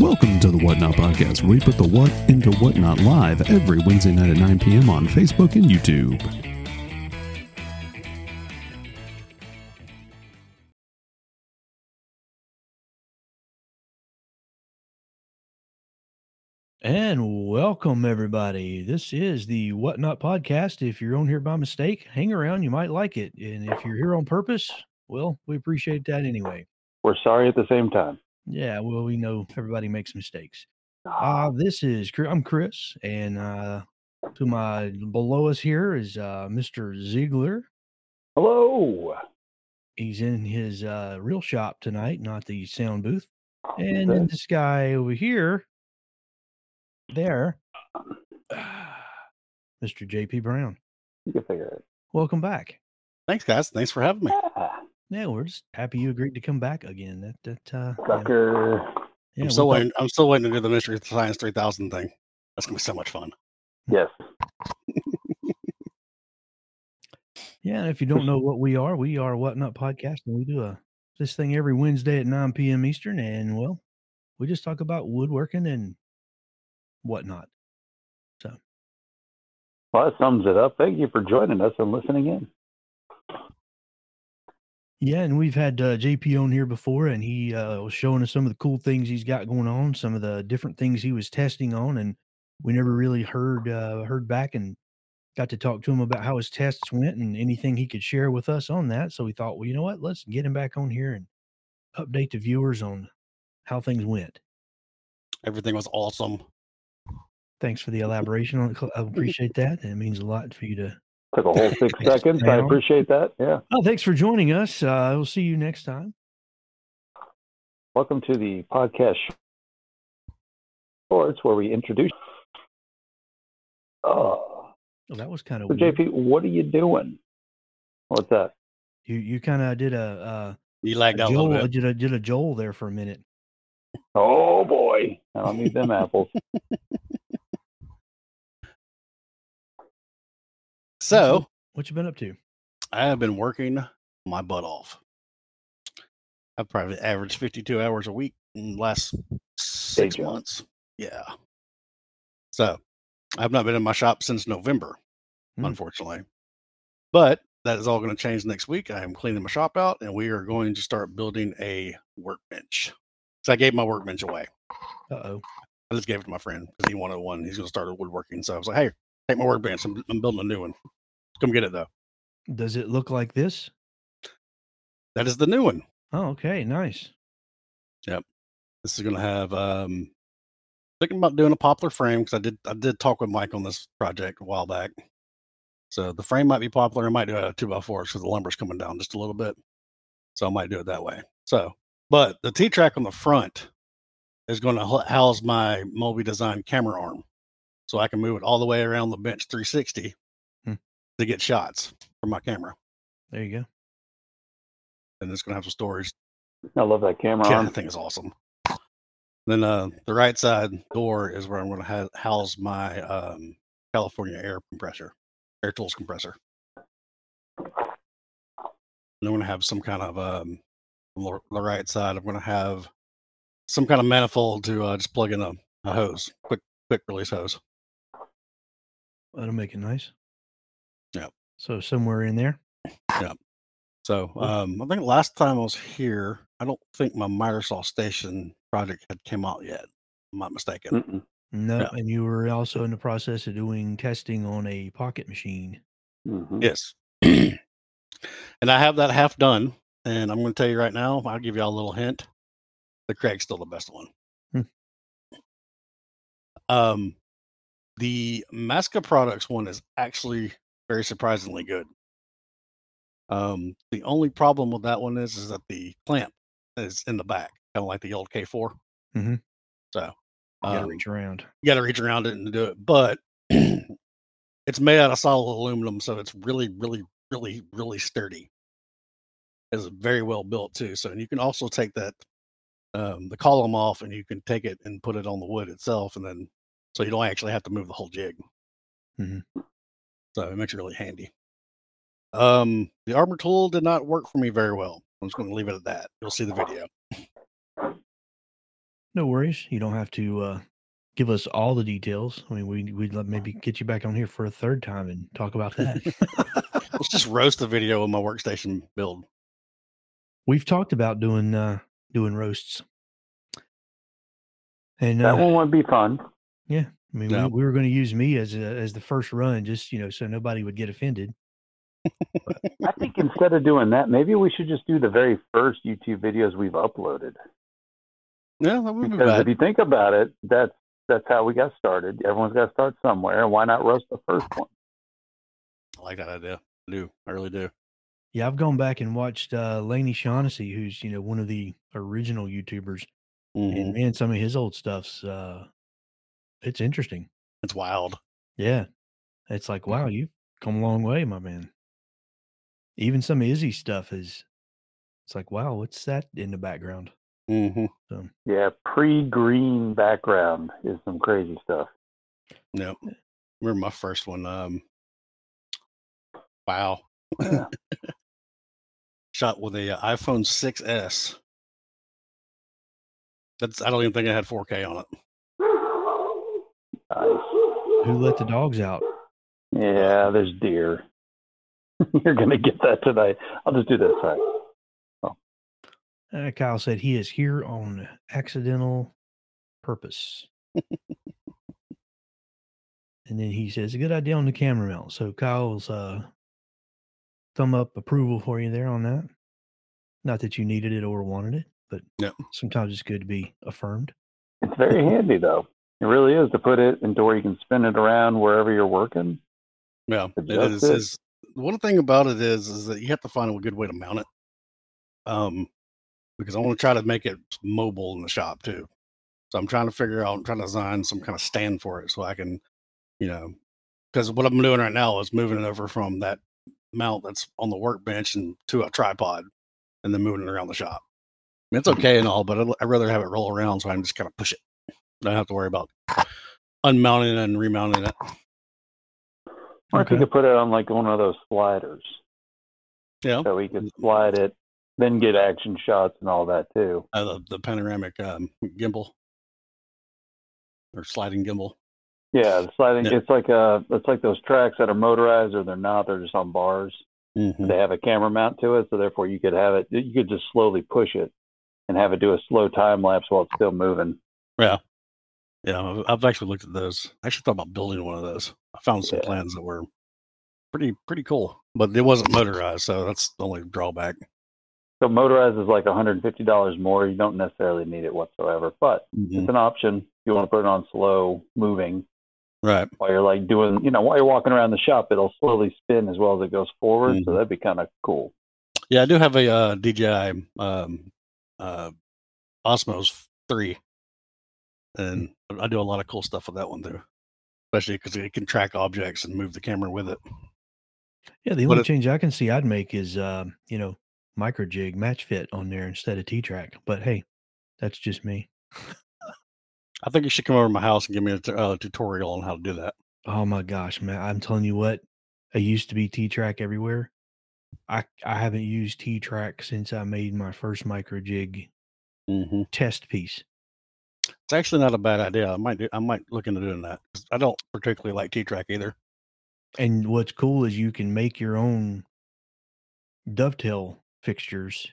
Welcome to the Whatnot Podcast, where we put the what into whatnot live every Wednesday night at 9 p.m. on Facebook and YouTube. And welcome, everybody. This is the Whatnot Podcast. If you're on here by mistake, hang around. You might like it. And if you're here on purpose, well, we appreciate that anyway. We're sorry at the same time. Yeah, well, we know everybody makes mistakes. Uh, this is I'm Chris, and uh, to my below us here is uh, Mr. Ziegler. Hello. He's in his uh, real shop tonight, not the sound booth. And then this guy over here, there, Mr. JP Brown. You can figure it. Welcome back. Thanks, guys. Thanks for having me. Ah, Yeah, we're just happy you agreed to come back again. That that uh, sucker. yeah, I'm still thought- waiting. I'm still waiting to do the Mystery Science 3000 thing. That's gonna be so much fun. Yes. Yeah, and if you don't know what we are, we are Whatnot Podcast, and we do a this thing every Wednesday at 9 p.m. Eastern. And well, we just talk about woodworking and whatnot. So, Well, that sums it up. Thank you for joining us and listening in. Yeah, and we've had uh, JP on here before, and he uh, was showing us some of the cool things he's got going on, some of the different things he was testing on, and we never really heard uh, heard back and got to talk to him about how his tests went and anything he could share with us on that. So we thought, well, you know what, let's get him back on here and update the viewers on how things went. Everything was awesome. Thanks for the elaboration on it. I appreciate that. It means a lot for you to. Took a whole six seconds. I appreciate that. Yeah. Oh, thanks for joining us. Uh, we'll see you next time. Welcome to the podcast shorts where we introduce. Oh, Oh, that was kind of so weird. JP, what are you doing? What's that? You you kind of did a. Uh, You A lagged out a little I bit. did a did a Joel there for a minute. Oh boy, I don't need them apples. So What you been up to? I have been working my butt off. I've probably averaged 52 hours a week in the last six months. Yeah. So I've not been in my shop since November, Hmm. unfortunately. But that is all going to change next week. I am cleaning my shop out and we are going to start building a workbench. So I gave my workbench away. Uh oh. I just gave it to my friend because he wanted one. He's going to start woodworking. So I was like, hey, take my workbench. I'm, I'm building a new one. Come get it, though. Does it look like this? That is the new one. Oh, okay, nice. Yep. This is going to have, um, thinking about doing a poplar frame because I did, I did talk with Mike on this project a while back. So the frame might be poplar. I might do a two by four because the lumber's coming down just a little bit. So I might do it that way. So, but the T track on the front is going to house my Moby Design camera arm. So I can move it all the way around the bench 360 Hmm. to get shots from my camera. There you go. And it's going to have some storage. I love that camera. Yeah, arm. that thing is awesome. Then uh, the right side door is where I'm going to ha- house my um, California air compressor, air tools compressor. And I'm going to have some kind of um, on the the right side. I'm going to have some kind of manifold to uh, just plug in a, a hose, quick quick release hose. That'll make it nice. Yeah. So somewhere in there. Yeah. So um, I think last time I was here, I don't think my miter saw station project had came out yet. I'm not mistaken. Mm-mm. No, Yeah. and you were also in the process of doing testing on a pocket machine. Mhm. Yes. and I have that half done. And I'm going to tell you right now, I'll give you all a little hint. The Kreg's still the best one. Hmm. Um, the Massca Products one is actually very surprisingly good. Um, the only problem with that one is, is that the clamp is in the back, kind of like the old K4. Mhm. So You gotta um, reach around. you got to reach around it and do it. But it's made out of solid aluminum, so it's really, really, really, really sturdy. It's very well built too. So and you can also take that um, the column off, and you can take it and put it on the wood itself, and then so you don't actually have to move the whole jig. Mhm. So it makes it really handy. Um, the armor tool did not work for me very well. I'm just going to leave it at that. You'll see the video. No worries. You don't have to uh, give us all the details. I mean, we we'd love maybe get you back on here for a third time and talk about that. Let's just roast the video of my workstation build. We've talked about doing uh, doing roasts, and That uh, one would be fun. Yeah, I mean, Yeah. we, we were going to use me as a, as the first run, just you know, so nobody would get offended. I think instead of doing that, maybe we should just do the very first YouTube videos we've uploaded. Yeah, that would be Because if you think about it, that's that's how we got started. Everyone's got to start somewhere. Why not roast the first one? I like that idea. I do. I really do. Yeah, I've gone back and watched uh, Laney Shaughnessy, who's you know one of the original YouTubers, Mhm. and man, some of his old stuff's uh, it's interesting. It's wild. Yeah, it's like Mm-hmm. wow, you've come a long way, my man. Even some of Izzy stuff is, it's like wow, what's that in the background? hmm So Yeah, pre-green background is some crazy stuff. Yep. Remember my first one. Um, wow. Yeah. Shot with a uh, iPhone 6s. That's. I don't even think I had 4K on it. Nice. who let the dogs out? Yeah, there's deer. You're gonna get that tonight. I'll just do this. All right. Uh, Kyle said he is here on accidental purpose. and then he says, a good idea on the camera mount. So Kyle's uh, thumb up approval for you there on that. Not that you needed it or wanted it, but Yep. sometimes it's good to be affirmed. It's very handy though. It really is to put it into where you can spin it around wherever you're working. Yeah, it is. it. is one thing about it is is that you have to find a good way to mount it. Um, because I want to try to make it mobile in the shop too. So I'm trying to figure out, I'm trying to design some kind of stand for it so I can, you know, because what I'm doing right now is moving it over from that mount that's on the workbench and to a tripod, and then moving it around the shop. I mean, it's okay and all, but I'd, I'd rather have it roll around so I can just kind of push it. I don't have to worry about unmounting it and remounting it. Or if you could put it on like one of those sliders, Yeah. so we could slide it, then get action shots and all that too. uh, the, the panoramic um, gimbal or sliding gimbal. Yeah, the sliding. Yeah. It's like uh it's like those tracks that are motorized or they're not. They're just on bars. Mm-hmm. They have a camera mount to it, so therefore you could have it. You could just slowly push it and have it do a slow time lapse while it's still moving. Yeah, yeah. I've- actually looked at those. I actually thought about building one of those. I found some Yeah. plans that were pretty pretty cool, but it wasn't motorized, so that's the only drawback. So motorized is like $150 more. You don't necessarily need it whatsoever, but Mhm. it's an option. You want to put it on slow moving Right. while you're like doing, you know, while you're walking around the shop, it'll slowly spin as well as it goes forward. Mhm. So that'd be kind of cool. Yeah, I do have a uh, DJI um, uh, Osmos three, and I do a lot of cool stuff with that one too. Especially because it can track objects and move the camera with it. Yeah, the only it- change I can see I'd make is, um, you know, micro jig match fit on there instead of T track. But hey, that's just me. I think you should come over to my house and give me a t- uh, tutorial on how to do that. Oh my gosh, man! I'm telling you what, I used to be T track everywhere. I I haven't used T track since I made my first micro jig Mm-hmm. test piece. It's actually not a bad idea. I might do, I might look into doing that. I don't particularly like T track either. And what's cool is you can make your own dovetail fixtures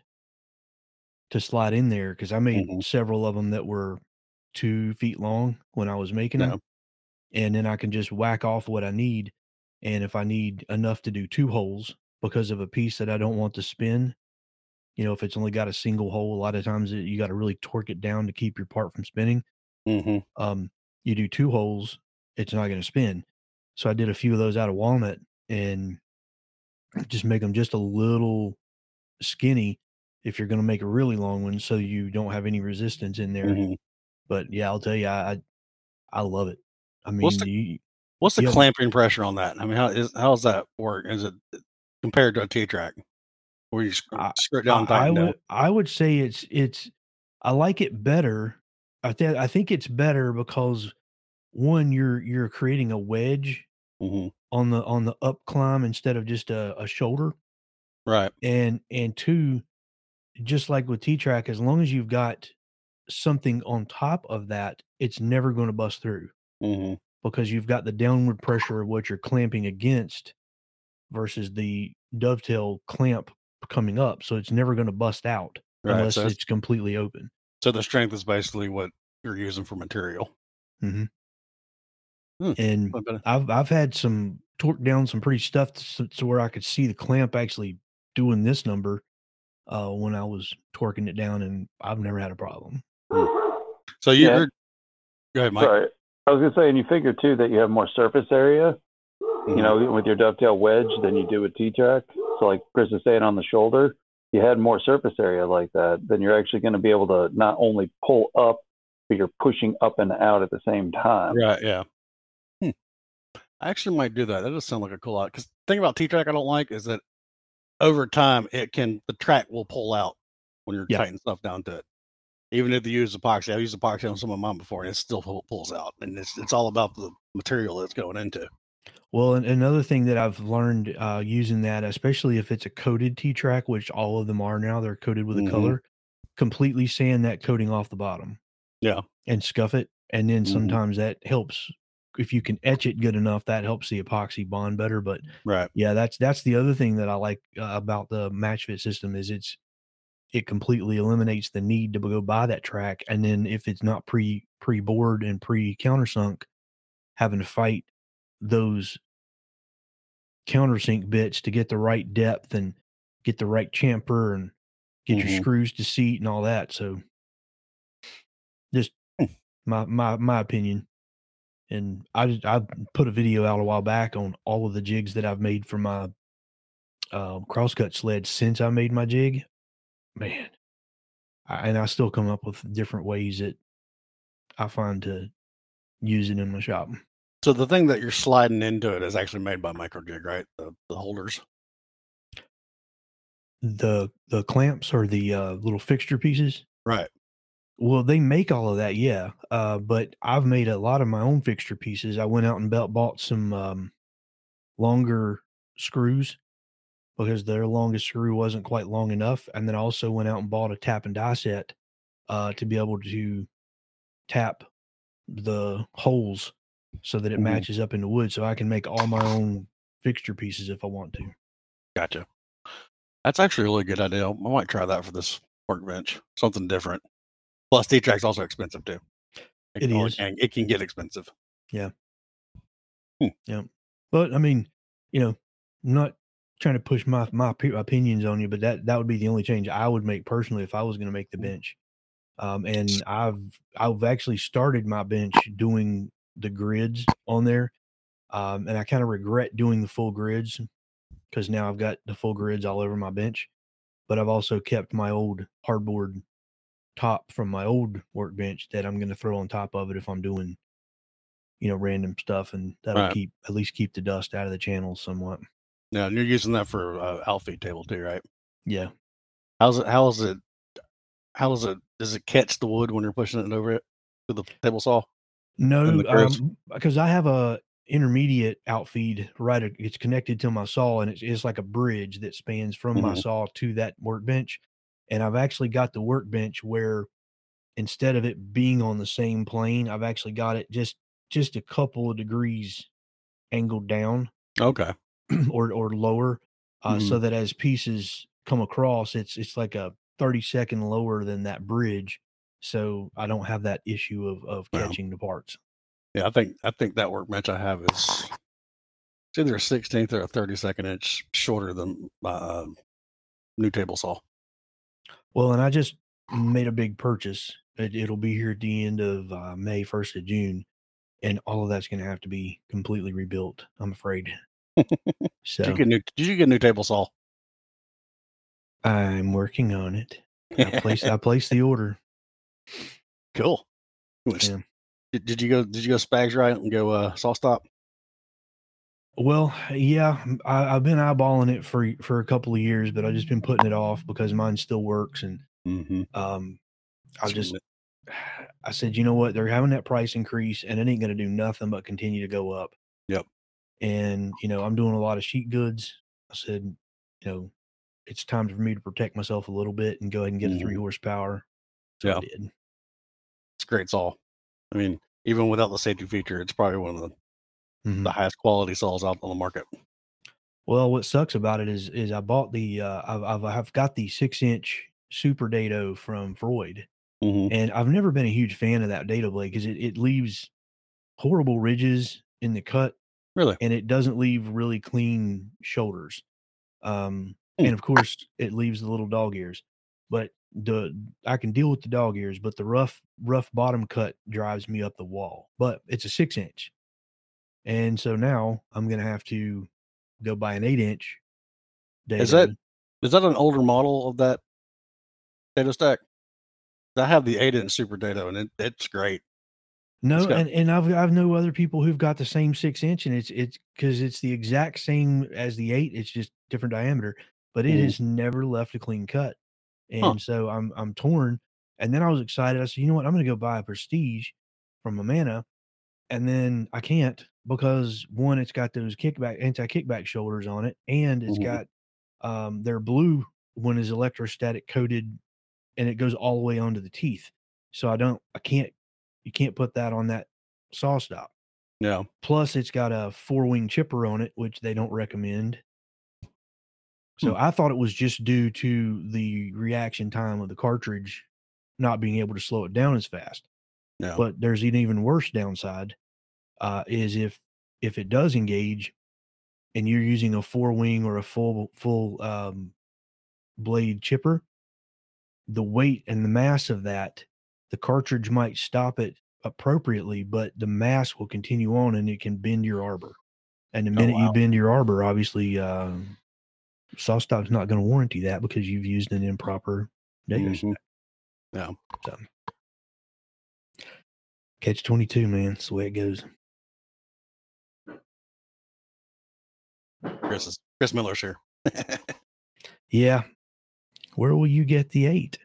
to slide in there because I made Mhm. several of them that were two feet long when I was making Yeah. them, and then I can just whack off what I need. And if I need enough to do two holes because of a piece that I don't want to spin, you know, if it's only got a single hole, a lot of times it, you got to really torque it down to keep your part from spinning. Mm-hmm. Um, you do two holes, it's not going to spin. So I did a few of those out of walnut and just make them just a little skinny if you're going to make a really long one, so you don't have any resistance in there. hmm But yeah, I'll tell you, I I, I love it. I mean, What's the- you, What's the clamping pressure on that? I mean, how is how does that work? Is it compared to a T track, where you down, I, I down? would I would say it's it's I like it better. I think I think it's better because one you're you're creating a wedge hmm on the on the up climb instead of just a, a shoulder. Right. and and two just like with t-track as long as you've got something on top of that, it's never going to bust through hmm because you've got the downward pressure of what you're clamping against versus the dovetail clamp coming up. So it's never going to bust out Right. unless So, it's- it's completely open. so the strength is basically what you're using for material. hmm Hmm. And I've I've had some torque down some pretty stuff to, to where I could see the clamp actually doing this number uh, when I was torquing it down, and I've never had a problem. So you- Yeah. you're go ahead, Mike. Sorry. I was gonna say, and you figure too that you have more surface area, you know, with your dovetail wedge than you do with T-track. So like Chris is saying on the shoulder, you had more surface area like that, then you're actually going to be able to not only pull up, but you're pushing up and out at the same time. Right. Yeah. Hmm. I actually might do that. That does sound like a cool out. Because the thing about T track I don't like is that over time it can the track will pull out when you're Yeah. tightening stuff down to it. Even if you use epoxy, I've used epoxy on some of mine before, and it still pulls out. And it's it's all about the material that's going into. Well, and another thing that I've learned uh, using that, especially if it's a coated T track, which all of them are now, they're coated with Mhm. a color, completely sand that coating off the bottom. Yeah. And scuff it. And then Mhm. sometimes that helps. If you can etch it good enough, that helps the epoxy bond better. But Right. yeah, that's that's the other thing that I like uh, about the match fit system is it's it completely eliminates the need to go buy that track, and then if it's not pre pre bored and pre countersunk, having to fight those countersink bits to get the right depth and get the right chamfer and get Mhm. your screws to seat and all that. So just Hmm. my my my opinion. And I just, I put a video out a while back on all of the jigs that I've made for my uh, crosscut sled since I made my jig. Man, I, and I still come up with different ways that I find to use it in my shop. So the thing that you're sliding into it is actually made by Microjig, right? The, the holders. The the clamps or the uh, little fixture pieces. Right. Well, they make all of that, yeah. Uh, but I've made a lot of my own fixture pieces. I went out and belt bought some um, longer screws because their longest screw wasn't quite long enough, and then I also went out and bought a tap and die set uh, to be able to tap the holes so that it Mhm. matches up in the wood, so I can make all my own fixture pieces if I want to. Gotcha. That's actually a really good idea. I might try that for this workbench. Something different. Plus, T track's also expensive too. It can and it can get expensive. Yeah. Hmm. Yeah. But I mean, you know, I'm not trying to push my my opi- opinions on you, but that that would be the only change I would make personally if I was going to make the bench. Um, and I've I've actually started my bench doing the grids on there, um, and I kind of regret doing the full grids because now I've got the full grids all over my bench. But I've also kept my old hardboard top from my old workbench that I'm going to throw on top of it if I'm doing, you know, random stuff, and that'll Right. keep at least keep the dust out of the channels somewhat. Yeah, and you're using that for uh, outfeed table too, right? Yeah. How's it? How is it? How does it? Does it catch the wood when you're pushing it over it to the table saw? No, um, because I have a intermediate outfeed right. It's connected to my saw, and it's, it's like a bridge that spans from my Mhm. saw to that workbench. And I've actually got the workbench where instead of it being on the same plane, I've actually got it just just a couple of degrees angled down Okay. or or lower, uh, Mm-hmm. so that as pieces come across, it's it's like a thirty second lower than that bridge. So I don't have that issue of of Yeah. catching the parts. Yeah, I think I think that workbench I have is it's either a sixteenth or a thirty second inch shorter than my uh, new table saw. Well, and I just made a big purchase. It, it'll be here at the end of uh, May, first of June, and all of that's going to have to be completely rebuilt. I'm afraid. so Did you get new? Did you get a new table saw? I'm working on it. I placed I placed the order. Cool. Which- Yeah. Did, did you go? Did you go Spags right and go uh, saw stop? Well, yeah, I, have been eyeballing it for for a couple of years, but I've just been putting it off because mine still works, and Mm-hmm. um, I just I said, you know what, they're having that price increase, and it ain't going to do nothing but continue to go up. Yep. And you know, I'm doing a lot of sheet goods. I said, you know, it's time for me to protect myself a little bit and go ahead and get a three horsepower. So Yeah. I did. Great saw. I mean, even without the safety feature, it's probably one of the, Mhm. the highest quality saws out on the market. Well, what sucks about it is is I bought the uh, I've I've I've got the six inch Super Dado from Freud, hmm and I've never been a huge fan of that dado blade because it, it leaves horrible ridges in the cut, Really? and it doesn't leave really clean shoulders. Um, Hmm. and of course, it leaves the little dog ears. But the I can deal with the dog ears, but the rough rough bottom cut drives me up the wall. But it's a six inch, and so now I'm gonna have to go buy an eight inch. Is that- Is that an older model of that dado stack? I have the eight inch Super Dado, and it, it's great. No, got- and, and I've I've know other people who've got the same six inch, and it's it's because it's the exact same as the eight. It's just different diameter, but it Mhm. has never left a clean cut, and Huh. so I'm I'm torn. And then I was excited. I said, you know what? I'm going to go buy a Prestige from Amana, and then I can't because one, it's got those kickback anti kickback shoulders on it, and it's Mhm. got um their blue one is electrostatic coated, and it goes all the way onto the teeth. So I don't I can't you can't put that on that SawStop. Yeah. Plus, it's got a four wing chipper on it, which they don't recommend. So Hmm. I thought it was just due to the reaction time of the cartridge not being able to slow it down as fast. Yeah. But there's an even worse downside uh, is if if it does engage and you're using a four wing or a full full um, blade chipper, the weight and the mass of that, the cartridge might stop it appropriately, but the mass will continue on and it can bend your arbor. And the Oh, minute you bend your arbor, obviously, um, SawStop's not going to warranty that because you've used an improper dado Mhm. stack. Yeah. So, catch 22, man. That's the way it goes. Chris is Chris Miller's here. Yeah. Where will you get the eight?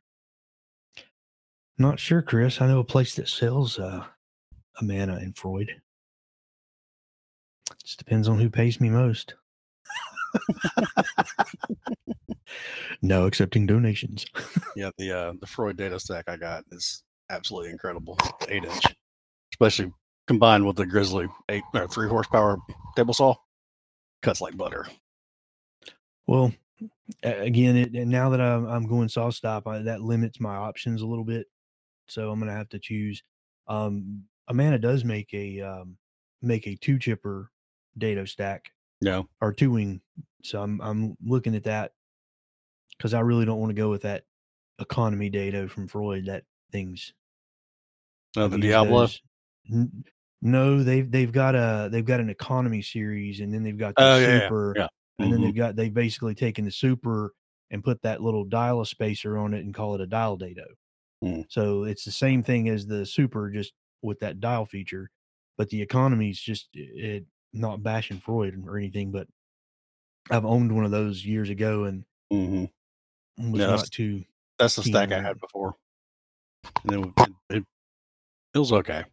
Not sure, Chris. I know a place that sells uh, Amana and Freud. Just depends on who pays me most. No, accepting donations. yeah, the uh the Freud dado stack I got is absolutely incredible. Eight inch. Especially combined with the Grizzly eight or three horsepower table saw. Cuts like butter. Well, again, it, and now that I'm, I'm going SawStop, I, that limits my options a little bit. So I'm gonna have to choose. Um, Amana does make a um, make a two chipper dado stack Yeah. or two wing. So I'm I'm looking at that because I really don't want to go with that economy dado from Freud. That thing's I've the Diablo. N- No, they've they've got a they've got an economy series, and then they've got the Oh, yeah, yeah, super, yeah. and then Mhm. they've got they've basically taken the super and put that little dial spacer on it and call it a dial dado. Mm. So it's the same thing as the super, just with that dial feature. But the economy is just it not bashing Freud or anything, but I've owned one of those years ago and Mhm. was Yeah, that's- not too That's the stack I had before. And it, it, it, it was okay.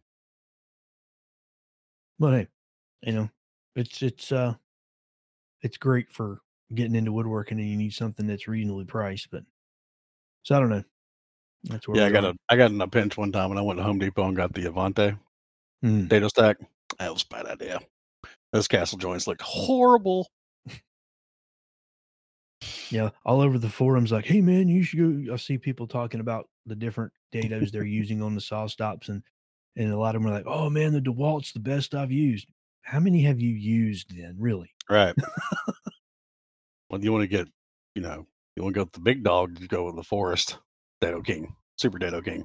But hey, you know, it's it's uh it's great for getting into woodworking and you need something that's reasonably priced, but so I don't know. That's where Yeah, I got going. a I got in a pinch one time when I went to Home Depot and got the Avanti Mm. stack. That was a bad idea. Those castle joints looked horrible. Yeah, all over the forums, like, hey man, you should go. I see people talking about the different dados they're using on the SawStops, and and a lot of them are like, oh man, the DeWalt's the best I've used. How many have you used then, really? Right. well, you want to get, you know, you want to go with the big dog, you go with the Forrest Dado King, Super Dado King.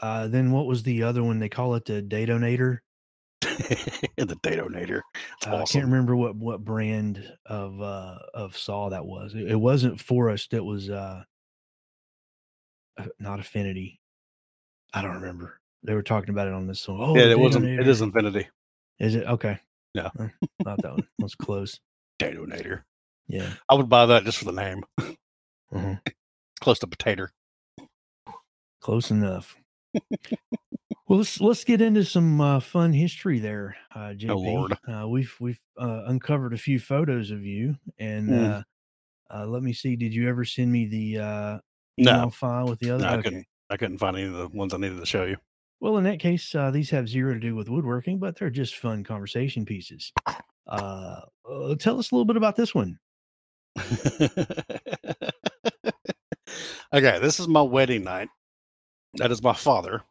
Uh, then what was the other one? They call it the Dadonator. the Dadonator. It's Uh, I can't remember what what brand of uh of saw that was. It, it wasn't Forrest. It was uh uh, not Affinity. I don't remember. They were talking about it on this one. Oh, yeah, it wasn't. It is Infinity. Is it okay? Yeah. Uh, not that one. That's close. Dadonator. Yeah. I would buy that just for the name. uh Close to potato. Close enough. Well, let's let's get into some uh, fun history there, uh, JP. Lord. Uh, we've we've uh, uncovered a few photos of you, and Mm. uh, uh, let me see. Did you ever send me the uh, No. email file with the other? No, I okay. couldn't. I couldn't find any of the ones I needed to show you. Well, in that case, uh, these have zero to do with woodworking, but they're just fun conversation pieces. Tell us a little bit about this one. okay, this is my wedding night. That is my father.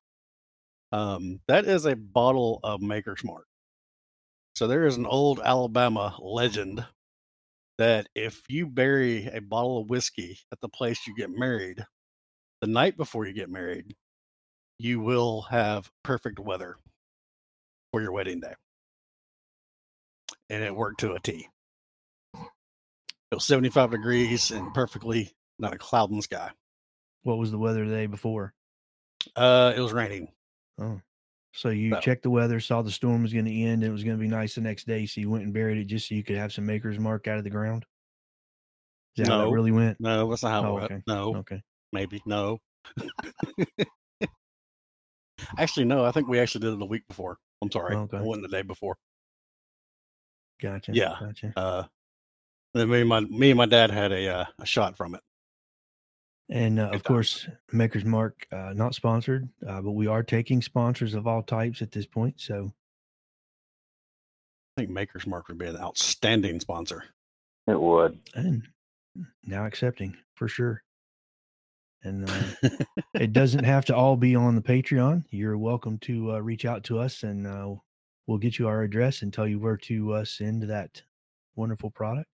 Um, that is a bottle of Maker's Mark. So there is an old Alabama legend that if you bury a bottle of whiskey at the place you get married, the night before you get married, you will have perfect weather for your wedding day. And it worked to a T. It was 75 degrees and perfectly not a cloud in the sky. What was the weather the day before? Uh, it was raining. Oh, so you No. checked the weather, saw the storm was going to end, and it was going to be nice the next day. So you went and buried it just so you could have some maker's mark out of the ground. Is that how that No. really went? No, that's not how Oh, it went. okay. No, Okay. maybe. No. actually, no, I think we actually did it the week before. I'm sorry. Okay. It wasn't the day before. Gotcha. Yeah. Gotcha. Uh, then me and my me and my dad had a uh, a shot from it. And uh, of course, Maker's Mark, uh, not sponsored, uh, but we are taking sponsors of all types at this point. So I think Maker's Mark would be an outstanding sponsor. It would. and now accepting for sure. And uh, it doesn't have to all be on the Patreon. You're welcome to uh, reach out to us, and uh, we'll get you our address and tell you where to uh, send that wonderful product.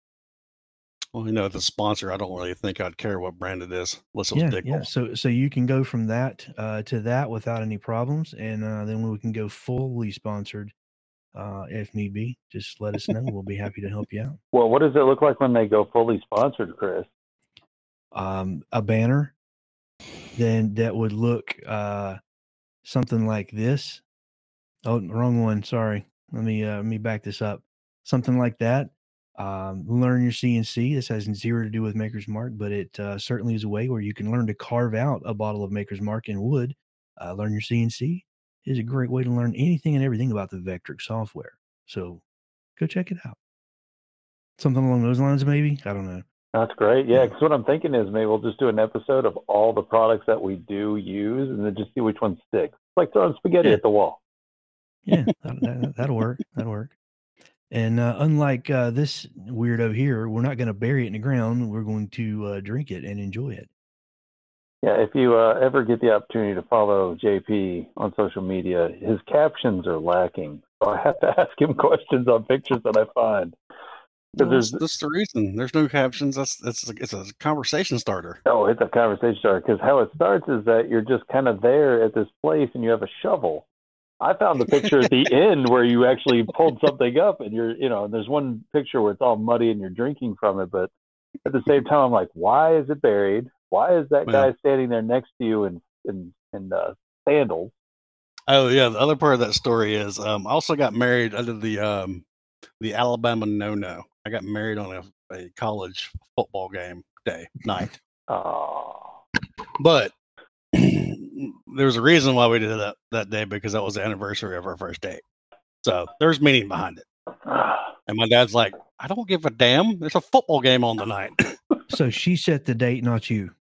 Well, you know, the sponsor, I don't really think I'd care what brand it is. Unless it was yeah, Dick yeah. So so you can go from that uh, to that without any problems, and uh, then we can go fully sponsored uh, if need be. Just let us know. we'll be happy to help you out. Well, what does it look like when they go fully sponsored, Chris? Um, a banner, then that would look uh, something like this. Oh, wrong one. Sorry. Let me uh, let me back this up. Something like that. Um, learn your CNC. This has zero to do with Maker's Mark, but it uh, certainly is a way where you can learn to carve out a bottle of Maker's Mark in wood. Uh, learn your CNC is a great way to learn anything and everything about the Vectric software. So go check it out. Something along those lines, maybe. I don't know. That's great. Yeah, because what I'm thinking is maybe we'll just do an episode of all the products that we do use, and then just see which one sticks. It's like throwing spaghetti Yeah. at the wall. Yeah, that, that'll work. That'll work. And uh, unlike uh, this weirdo here, we're not going to bury it in the ground. We're going to uh, drink it and enjoy it. Yeah, if you uh, ever get the opportunity to follow JP on social media, his captions are lacking. So I have to ask him questions on pictures that I find. Well, there's- that's, that's the reason. There's no captions. That's that's it's a conversation starter. Oh, it's a conversation starter because how it starts is that you're just kind of there at this place and you have a shovel. I found the picture at the end where you actually pulled something up and you're, you know, and there's one picture where it's all muddy and you're drinking from it, but at the same time, I'm like, why is it buried? Why is that Yeah. guy standing there next to you in in in uh, sandals? Oh yeah, the other part of that story is um, I also got married under the um, the Alabama no no. I got married on a, a college football game day night, Oh, but there's a reason why we did that that day because that was the anniversary of our first date. So there's meaning behind it. And my dad's like, I don't give a damn. There's a football game on tonight. So she set the date, not you.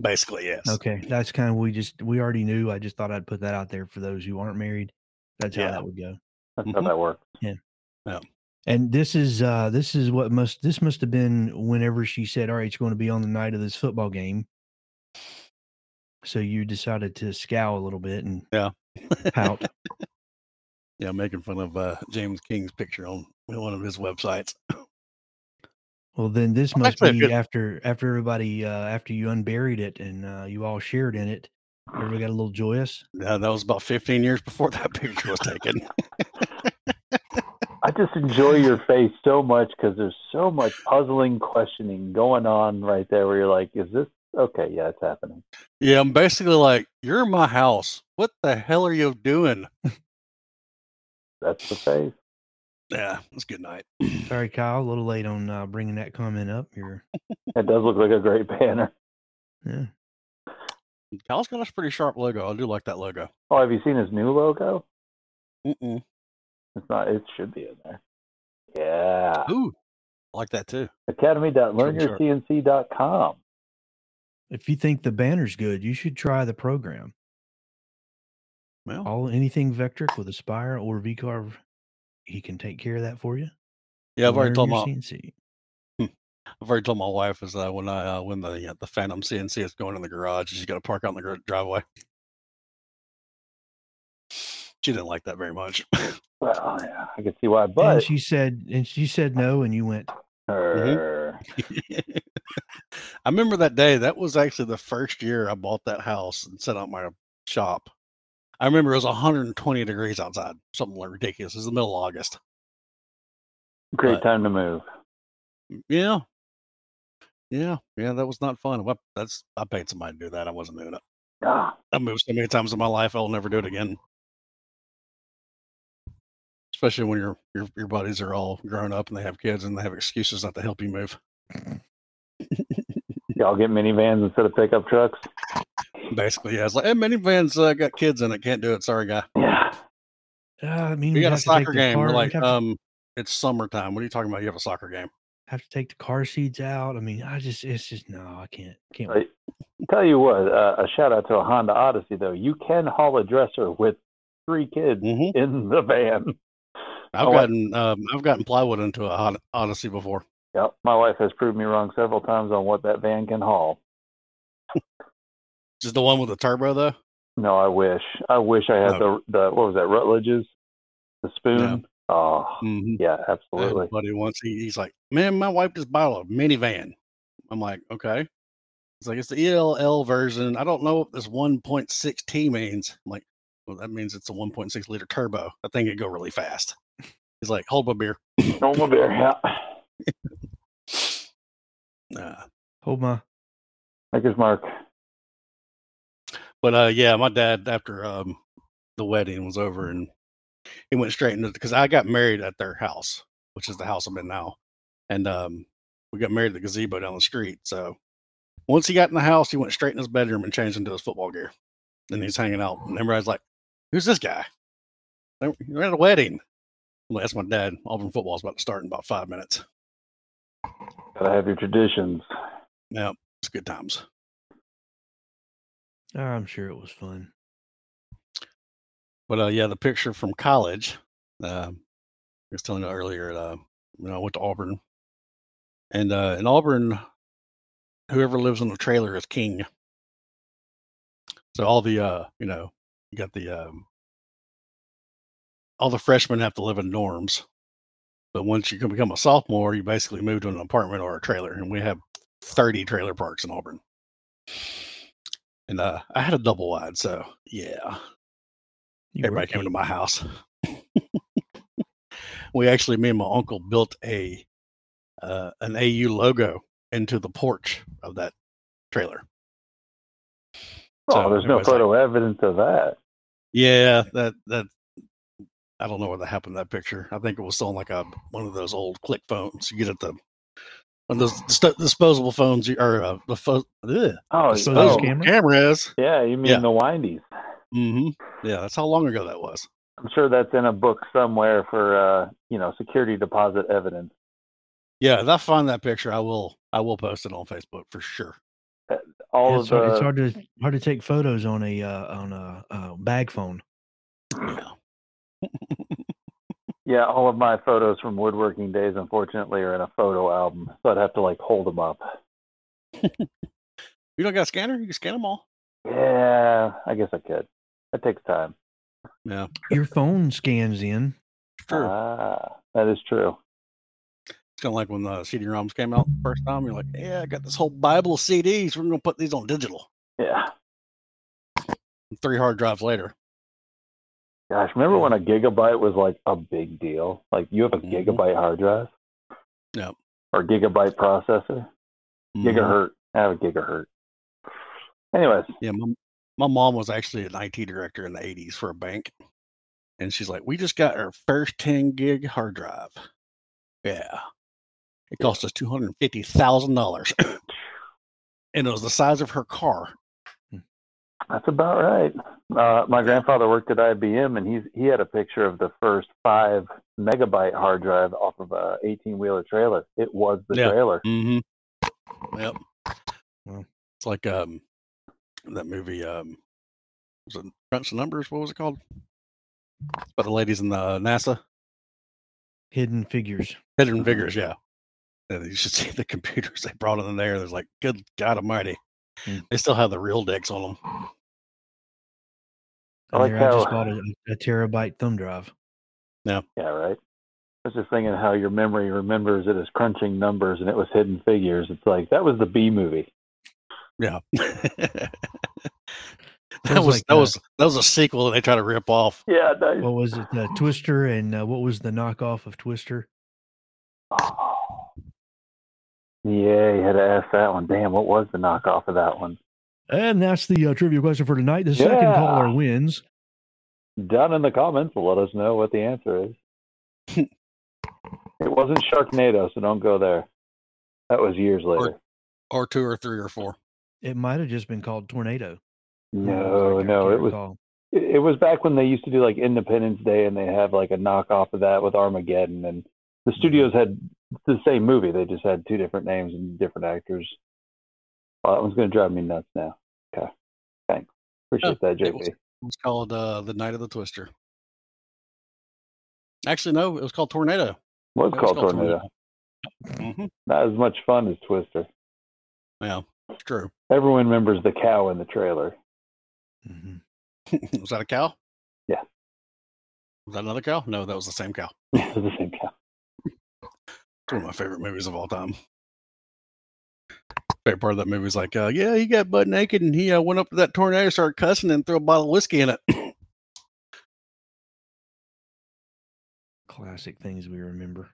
Basically, yes. Okay, that's kind of we just we already knew. I just thought I'd put that out there for those who aren't married. That's how Yeah. that would go. that's how Mhm. that works. Yeah. Yeah. And this is uh this is what must this must have been whenever she said, "All right, it's going to be on the night of this football game." So you decided to scowl a little bit and Yeah. pout. Yeah, making fun of uh, James King's picture on one of his websites. Well, then this Well, must actually, be if it- after after everybody uh, after you unburied it and uh, you all shared in it. Everybody got a little joyous. Yeah, that was about 15 years before that picture was taken. I just enjoy your face so much because there's so much puzzling questioning going on right there where you're like, is this okay? Yeah, it's happening. yeah, I'm basically like, you're in my house. What the hell are you doing? That's the face. Yeah, it's good night. Sorry, Kyle, a little late on uh, bringing that comment up. You're It does look like a great banner. yeah. Kyle's got a pretty sharp logo. I do like that logo. Oh, have you seen his new logo? Mm-mm. It's not. It should be in there. Yeah. Ooh, I like that too. Academy.learnyourcnc.com. If you think the banner's good, you should try the program. Well, All anything Vectric with Aspire or VCarve, he can take care of that for you. yeah, I've already told my CNC. I've already told my wife is that when I uh, when the uh, the Phantom CNC is going in the garage, she's got to park out in the driveway. She didn't like that very much. Well, yeah, I can see why, but and she said, and she said no, and you went. er, I remember that day. That was actually the first year I bought that house and set up my shop. I remember it was 120 degrees outside, something like ridiculous. It was the middle of August. great but- time to move. Yeah, yeah, yeah. That was not fun. Well, That's I paid somebody to do that. I wasn't doing it. Ah, I moved so many times in my life. I'll never do it again. Especially when your your your buddies are all grown up and they have kids and they have excuses not to help you move. Y'all get minivans instead of pickup trucks. Basically, yeah. It's like, hey, minivans uh, got kids in it. Can't do it. Sorry, guy. Yeah, Uh, I mean, We we'd got a have to take soccer game. car- We're we'd like, have, to, um, it's summertime. What are you talking about? You have a soccer game. have to take the car seats out. I mean, I just, it's just no, I can't, can't. Right. tell you what, uh, a shout out to a Honda Odyssey though. You can haul a dresser with three kids Mm-hmm. in the van. I've Oh, what? gotten um, I've gotten plywood into a Hon- Odyssey before. Yep, my wife has proved me wrong several times on what that van can haul. Just the one with the turbo though. No, I wish. I wish I had No. the the what was that Rutledge's, the spoon. Oh, Mm-hmm. yeah, I had a absolutely. buddy once. He, he's like, "Man, my wife just bought a minivan." I'm like, "Okay." It's like it's the ELL version. I don't know what this 1.6 T means. I'm like, well, that means it's a 1.6 liter turbo. I think it go really fast. He's like, "Hold my beer." Normal beer. Yeah. Uh, Hold my. Maker's Mark. but uh, yeah, my dad after um, the wedding was over, and he went straight into because I got married at their house, which is the house I'm in now, and um, we got married at the gazebo down the street. So once he got in the house, he went straight in his bedroom and changed into his football gear. Then he's hanging out, and everybody's like, "Who's this guy?" "They- You're at a wedding. I'm like, That's my dad. Auburn football's about to start in about five minutes. Gotta have your traditions. Yeah, it's good times. Oh, I'm sure it was fun. But uh, yeah, the picture from college. Um, I was telling you earlier. Uh, you know, I went to Auburn, and uh, in Auburn, whoever lives in the trailer is king. So all the uh, you know, you got the um, all the freshmen have to live in dorms, but once you can become a sophomore, you basically move to an apartment or a trailer, and we have thirty trailer parks in Auburn. And uh, I had a double wide, so yeah, You everybody came to my house. we actually, me and my uncle built a uh, an AU logo into the porch of that trailer. Oh, So there's no everybody's like- photo evidence of that. Yeah, that that I don't know what that happened to that picture. I think it was on like a one of those old click phones you get at the one of those st- disposable phones you, or uh, the pho- ugh, Oh, Disposable oh, camera? cameras. yeah, you mean Yeah. the windies. Mm-hmm. Yeah, that's how long ago that was. I'm sure that's in a book somewhere for uh, you know, security deposit evidence. Yeah, if I find that picture, I will I will post it on Facebook for sure. All Yeah, of it's, hard, it's hard to hard to take photos on a uh, on a uh, bag phone. Yeah. Yeah, all of my photos from woodworking days, unfortunately, are in a photo album, so I'd have to like hold them up. You don't got a scanner? You can scan them all. Yeah, I guess I could. That takes time. Yeah, Your phone scans in. true. Ah, that is true. It's kind of like when the CD-ROMs came out the first time. You're like, yeah, I got this whole Bible of CDs. We're gonna put these on digital. Yeah. Three hard drives later. Gosh, remember when a gigabyte was like a big deal? Like you have a Mhm. gigabyte hard drive? Yep. Or gigabyte processor? Mhm. Gigahertz. I have a gigahertz. Anyways, Yeah, my, my mom was actually an IT director in the 80s for a bank. And she's like, we just got our first 10 gig hard drive. Yeah. It cost us $250,000. and it was the size of her car. That's about right. Uh, my grandfather worked at IBM, and he's he had a picture of the first five megabyte hard drive off of a 18 wheeler trailer. It was the Yeah. trailer. Mm-hmm. Yep. It's like um that movie um was it Crunch the Numbers? What was it called? It's about the ladies in the NASA. Hidden figures. Hidden Figures, yeah. And you should see the computers they brought in there. There's like, good God Almighty, Hmm. they still have the real decks on them. I like there, I just bought a, a terabyte thumb drive. Yeah, Yeah, right. I was just thinking how your memory remembers it as crunching numbers and it was hidden figures. It's like that was the B movie. Yeah. that Sounds was like, that uh, was that was a sequel that they try to rip off. Yeah, nice. What was it? Uh, Twister, and uh, what was the knockoff of Twister? Yeah, you had to ask that one. Damn, what was the knockoff of that one? And that's the uh, trivia question for tonight. The second caller wins. Down in the comments, let us know what the answer is. it wasn't Sharknado, so don't go there. That was years later. Or two or three or four. It might have just been called Tornado. no, I no, can't it was recall. it it was back when they used to do like Independence Day and they have like a knockoff of that with Armageddon and the studios had the same movie. They just had two different names and different actors. Well, that one's going to drive me nuts now. Okay. Thanks. Appreciate that, it JP. was- It was called uh, The Night of the Twister. Actually, no, it was called Tornado. Was It was called Tornado. hmm Not as much fun as Twister. Yeah, it's true. Everyone remembers the cow in the trailer. Mhm. was that a cow? Yeah. Was that another cow? No, that was the same cow. the same cow. It's one of my favorite movies of all time. Favorite part of that movie is like, uh, yeah, he got butt naked and he uh, went up to that tornado, started cussing, and threw a bottle of whiskey in it. Classic things we remember.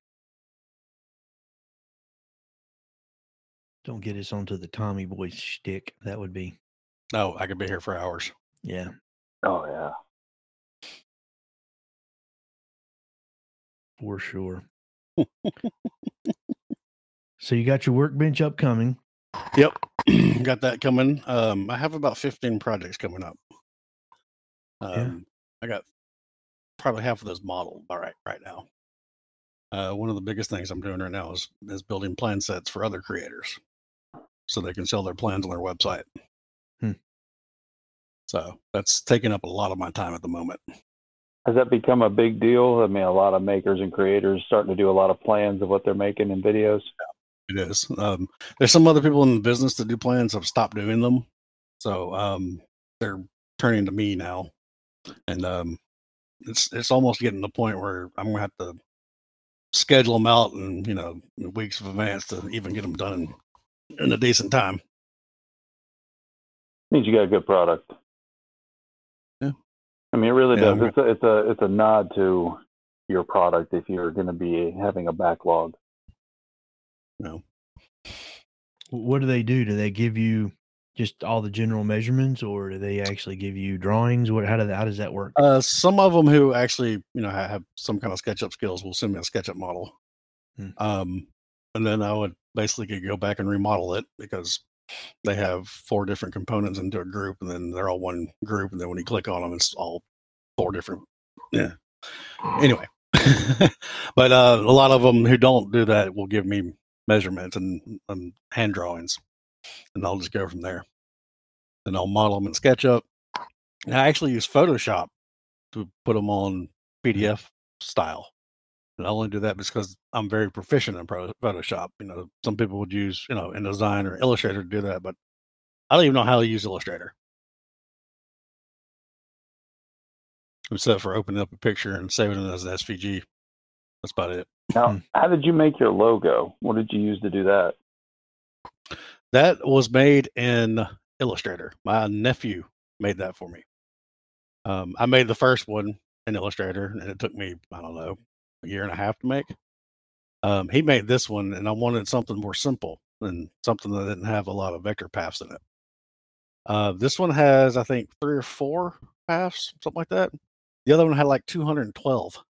Don't get us onto the Tommy Boy shtick. That would be, no, I could be here for hours. yeah. Oh, yeah. for sure. so you got your workbench upcoming. Yep, got that coming. Um, I have about fifteen projects coming up. Um, I got probably half of those modeled all right right now. Uh, one of the biggest things I'm doing right now is is building plan sets for other creators, so they can sell their plans on their website. Hmm. So that's taking up a lot of my time at the moment. Has that become a big deal? I mean, a lot of makers and creators starting to do a lot of plans of what they're making in videos. It is. Um, there's some other people in the business that do plans have stopped doing them, so um, they're turning to me now, and um, it's it's almost getting to the point where I'm gonna have to schedule them out and you know weeks of advance to even get them done in a decent time. means you got a good product. Yeah. I mean, it really Yeah, does. It's a, it's a, it's a nod to your product if you're going to be having a backlog. What do they do? Do they give you just all the general measurements, or do they actually give you drawings? What? How do that? How does that work? Uh, some of them who actually you know have some kind of SketchUp skills will send me a SketchUp model, Hmm. um, and then I would basically go back and remodel it because they have four different components into a group, and then they're all one group, and then when you click on them, it's all four different. Yeah. Anyway, but uh, a lot of them who don't do that will give me measurements and, and hand drawings, and I'll just go from there. Then I'll model them in SketchUp. And I actually use Photoshop to put them on PDF style. And I only do that because I'm very proficient in Photoshop. You know, some people would use, you know, InDesign or Illustrator to do that, but I don't even know how to use Illustrator. Except for opening up a picture and saving it as an SVG. That's about it. Now, Hmm. how did you make your logo? What did you use to do that? That was made in Illustrator. My nephew made that for me. Um, I made the first one in Illustrator, and it took me, I don't know, a year and a half to make. Um, he made this one, and I wanted something more simple and something that didn't have a lot of vector paths in it. Uh, this one has, I think, three or four paths, something like that. The other one had like 212.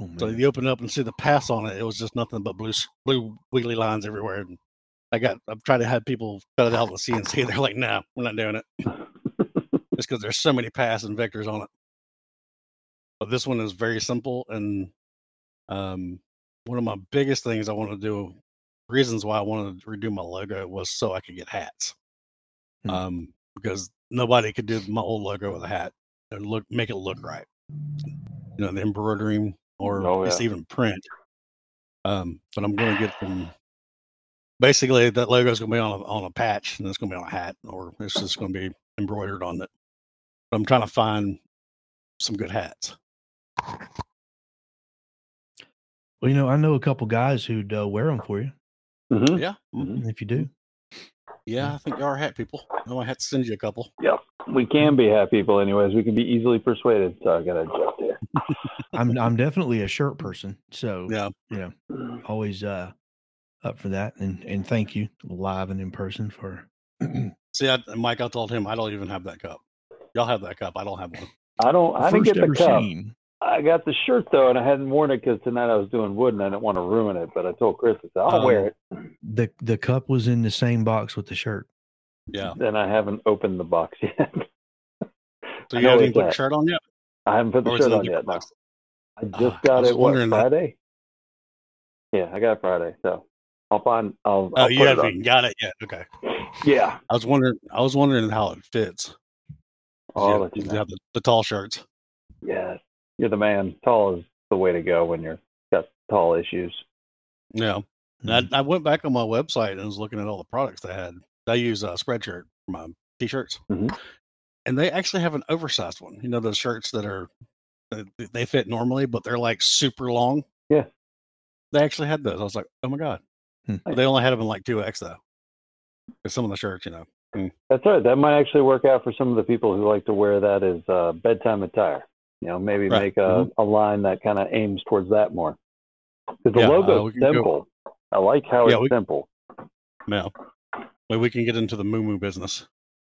Oh, So you open up and see the pass on it. It was just nothing but blue, blue wiggly lines everywhere. And I got, I've tried to have people cut it out with CNC. They're like, no, we're not doing it. Just because there's so many paths and vectors on it. But this one is very simple. And um, one of my biggest things I want to do, reasons why I wanted to redo my logo was so I could get hats. Hmm. um, because nobody could do my old logo with a hat and look make it look right. You know, the embroidering or Oh, just yeah. even print. Um, but I'm going to get some. Basically, that logo is going to be on a, on a patch, and it's going to be on a hat, or it's just going to be embroidered on it. But I'm trying to find some good hats. Well, you know, I know a couple guys who'd uh, wear them for you hmm Yeah, mhm. if you do. Yeah, I think you are hat people. I might have to send you a couple. Yep. We can be hat people, anyways. We can be easily persuaded. So I got to adjust here. I'm I'm definitely a shirt person, so Yeah, you know, always uh up for that. And and thank you live and in person for. see, I, Mike, I told him I don't even have that cup. Y'all have that cup. I don't have one. I don't. I didn't get the ever cup. seen. I got the shirt though, and I hadn't worn it because tonight I was doing wood, and I didn't want to ruin it. But I told Chris, I said, I'll Um, wear it. The the cup was in the same box with the shirt. Yeah. Then I haven't opened the box yet. So I you haven't put a that. shirt on yet? I haven't put the Or shirt on different yet. No. I just Ah, I got was it. What wondering that. Friday? Yeah, I got it Friday. So I'll find. I'll. Oh, I'll you put haven't on. got it yet. Okay. Yeah. I was wondering. I was wondering how it fits. I'll Yeah, you you have the, the tall shirts. Yeah, you're the man. Tall is the way to go when you're got tall issues. Yeah. And Mhm. I, I went back on my website and was looking at all the products they had. I use a Spreadshirt for my t-shirts, Mhm. and they actually have an oversized one. You know those shirts that are they fit normally, but they're like super long. Yeah. They actually had those. I was like, oh my god. Hmm. They only had them in like two X though. 'Cause some of the shirts, you know. That's right. That might actually work out for some of the people who like to wear that as uh, bedtime attire. You know, maybe Right. make a, a line that kind of aims towards that more. Because the Yeah, uh, logo's we can go- simple. I like how Yeah, it's we- simple. Yeah. Maybe we can get into the moo moo business.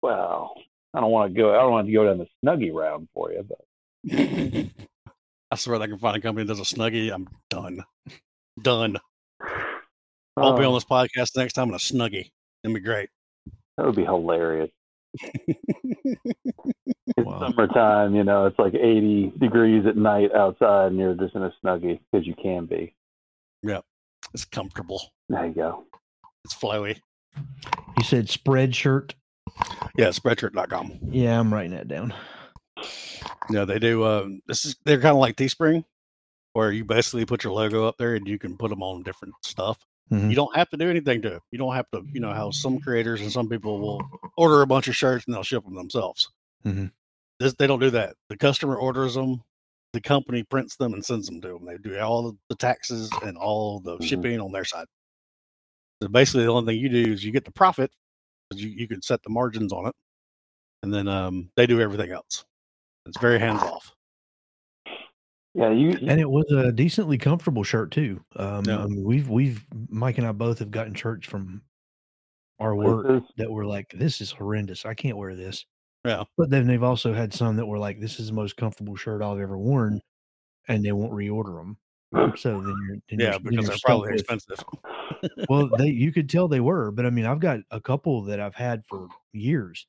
Well, I don't want to go. I don't want to go down the snuggie round for you, but I swear I can find a company that does a snuggie. I'm done. Done. I'll be Oh, on this podcast next time in a snuggie. It'd be great. That would be hilarious. It's Wow. summertime, you know, it's like 80 degrees at night outside, and you're just in a snuggie because you can be. Yeah, it's comfortable. There you go. It's flowy. You said spread shirt. Yeah, spreadshirt.com. Yeah, I'm writing that down. Yeah, they do. Uh, this is they're kind of like Teespring, where you basically put your logo up there and you can put them on different stuff. Mhm. You don't have to do anything to it. You don't have to. You know how some creators and some people will order a bunch of shirts and they'll ship them themselves. Mhm. This they don't do that. The customer orders them. The company prints them and sends them to them. They do all the taxes and all the Mhm. shipping on their side. So basically, the only thing you do is you get the profit. You you can set the margins on it, and then um, they do everything else. It's very hands off. Yeah, you. you- And it was a decently comfortable shirt too. Um. I we've we've Mike and I both have gotten shirts from our work places- that were like, "This is horrendous. I can't wear this." Yeah. But then they've also had some that were like, "This is the most comfortable shirt I've ever worn," and they won't reorder them. So then you're then Yeah, you're, because they're probably with- expensive. well, they you could tell they were, but I mean, I've got a couple that I've had for years,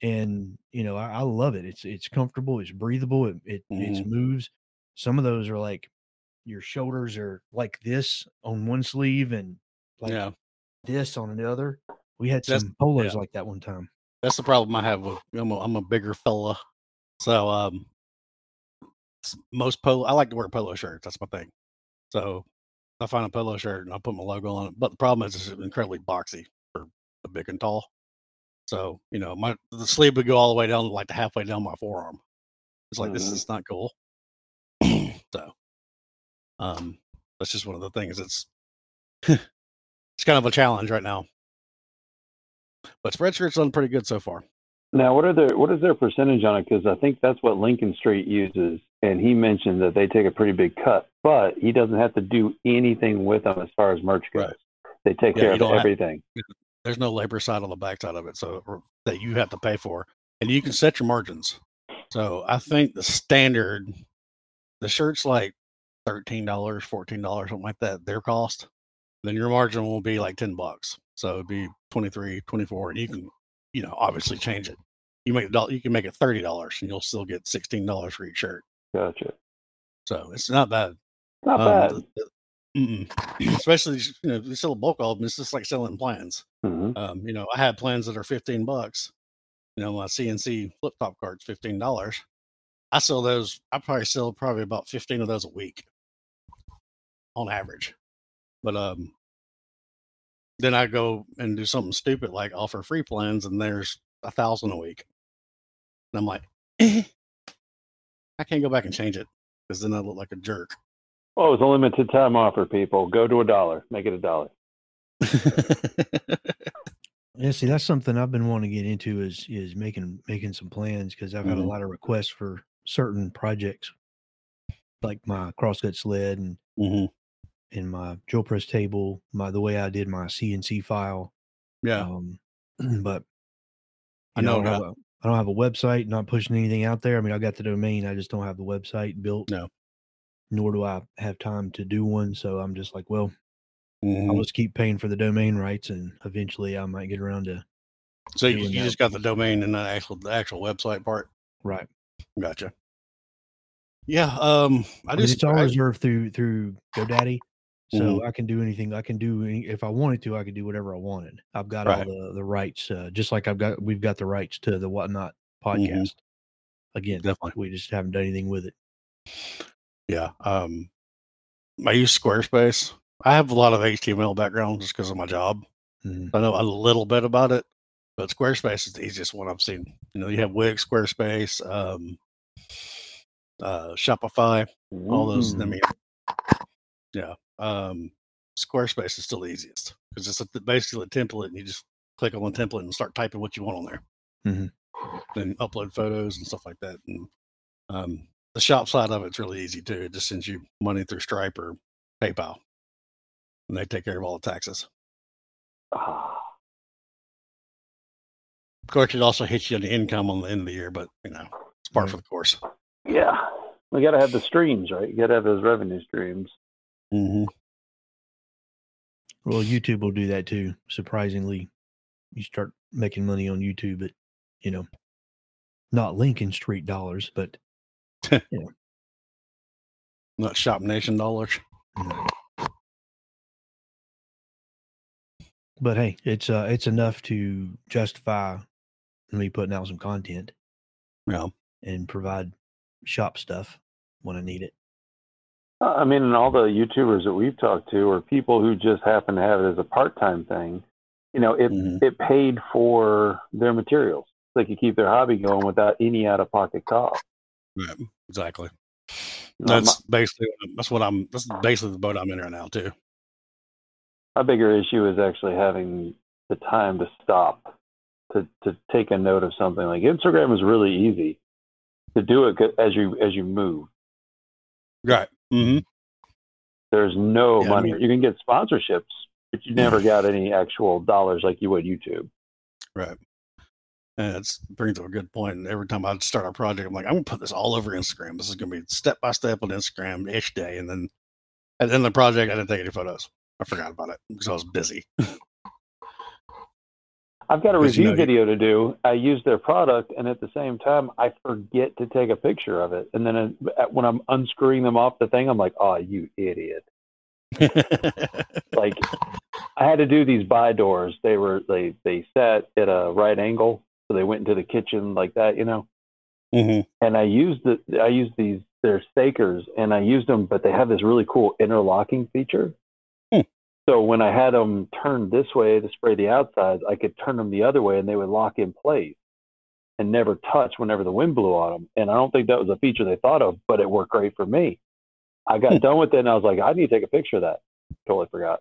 and you know, I, I love it. It's it's comfortable, it's breathable, it it, Mm-hmm. it moves. Some of those are like your shoulders are like this on one sleeve and like yeah, this on another. We had That's- some polos yeah. like that one time. that's the problem I have with. I'm a, I'm a bigger fella, so um, most polo. I like to wear polo shirts. That's my thing. So I find a polo shirt and I put my logo on it. But the problem is it's incredibly boxy for the big and tall. So you know, my the sleeve would go all the way down, like halfway down my forearm. It's like this Mhm. is not cool. So, um, that's just one of the things. It's it's kind of a challenge right now. But Spreadshirt's done pretty good so far. Now, what are their what is their percentage on it? Because I think that's what Lincoln Street uses, and he mentioned that they take a pretty big cut, but he doesn't have to do anything with them as far as merch goes. Right. They take Yeah, care of don't have- everything. there's no labor side on the backside of it, so that you have to pay for, and you can set your margins. So I think the standard, the shirt's like thirteen dollars, fourteen dollars, something like that. Their cost, then your margin will be like ten bucks. So it'd be 23, 24, and you can, you know, obviously change it. You make it, you can make it thirty dollars, and you'll still get sixteen dollars for each shirt. Gotcha. So it's not bad. Not Um, bad. Mm-mm. Especially, you know, they sell a bulk of them. It's just like selling plans. hmm Um, you know, I have plans that are fifteen bucks. You know, my CNC flip top card's fifteen dollars. I sell those. I probably sell probably about fifteen of those a week, on average. But um, then I go and do something stupid like offer free plans, and there's a thousand a week. And I'm like, eh, I can't go back and change it because then I look like a jerk. Oh, it's a limited time offer, people. Go to a dollar. Make it a dollar. Yeah, see, that's something I've been wanting to get into is is making making some plans because I've had a Mhm. lot of requests for certain projects, like my crosscut sled and hmm and my drill press table, my the way I did my CNC file. Yeah, Um, but I you know, I don't, have a, I don't have a website, not pushing anything out there. I mean, I got the domain, I just don't have the website built. No. Nor do I have time to do one. So I'm just like, well, Mhm. I'll just keep paying for the domain rights, and eventually I might get around to So you, you just got the domain and the actual the actual website part. right. Gotcha. Yeah. Um. I mean, it's all I- reserved through through GoDaddy, so Mhm. I can do anything. I can do any, if I wanted to. I could do whatever I wanted. I've got Right. all the the rights, uh, just like I've got we've got the rights to the whatnot Mhm. podcast. Again, Definitely. we just haven't done anything with it. Yeah. Um. I use Squarespace. I have a lot of HTML background just because of my job. Mhm. I know a little bit about it, but Squarespace is the easiest one I've seen. You know, you have Wix, Squarespace, um, uh, Shopify, all those. I mean, yeah. Um, Squarespace is still the easiest because it's a, basically a template, and you just click on the template and start typing what you want on there. mm-hmm. Then upload photos and stuff like that. And um, the shop side of it's really easy too. It just sends you money through Stripe or PayPal, and they take care of all the taxes. Ah, course, it also hits you on the income on the end of the year, but you know, it's part Right. for the course. yeah. We got to have the streams, right? You got to have those revenue streams. Mm-hmm. Well, YouTube will do that too. Surprisingly, you start making money on YouTube, but you know, not Lincoln Street dollars, but Not Shop Nation dollars. No. But hey, it's uh it's enough to justify me putting out some content Yeah. and provide shop stuff when I need it. Uh, I mean, and all the YouTubers that we've talked to are people who just happen to have it as a part-time thing. You know, it Mhm. it paid for their materials. They could keep their hobby going without any out-of-pocket cost. Right. Exactly. That's basically that's what I'm. That's basically the boat I'm in right now too. my bigger issue is actually having the time to stop to to take a note of something. Like Instagram is really easy to do it as you as you move. Right. Mm-hmm. There's no Yeah, I money. mean- you can get sponsorships, but you never got any actual dollars like you would YouTube. Right. And it brings up a good point. And every time I start a project, I'm like, I'm gonna put this all over Instagram. This is gonna be step by step on Instagram each day. And then at the end of the project, I didn't take any photos. I forgot about it because I was busy. I've got a Because, you review know, video to do. I use their product, and at the same time, I forget to take a picture of it. And then uh, when I'm unscrewing them off the thing, I'm like, "Oh, you idiot!" Like I had to do these by doors. They were they they sat at a right angle, so they went into the kitchen like that, you know. hmm And I used the I used these they're stakers, and I used them, but they have this really cool interlocking feature. So when I had them turned this way to spray the outsides, I could turn them the other way, and they would lock in place and never touch whenever the wind blew on them. And I don't think that was a feature they thought of, but it worked great for me. I got Hmm. done with it, and I was like, I need to take a picture of that. Totally forgot.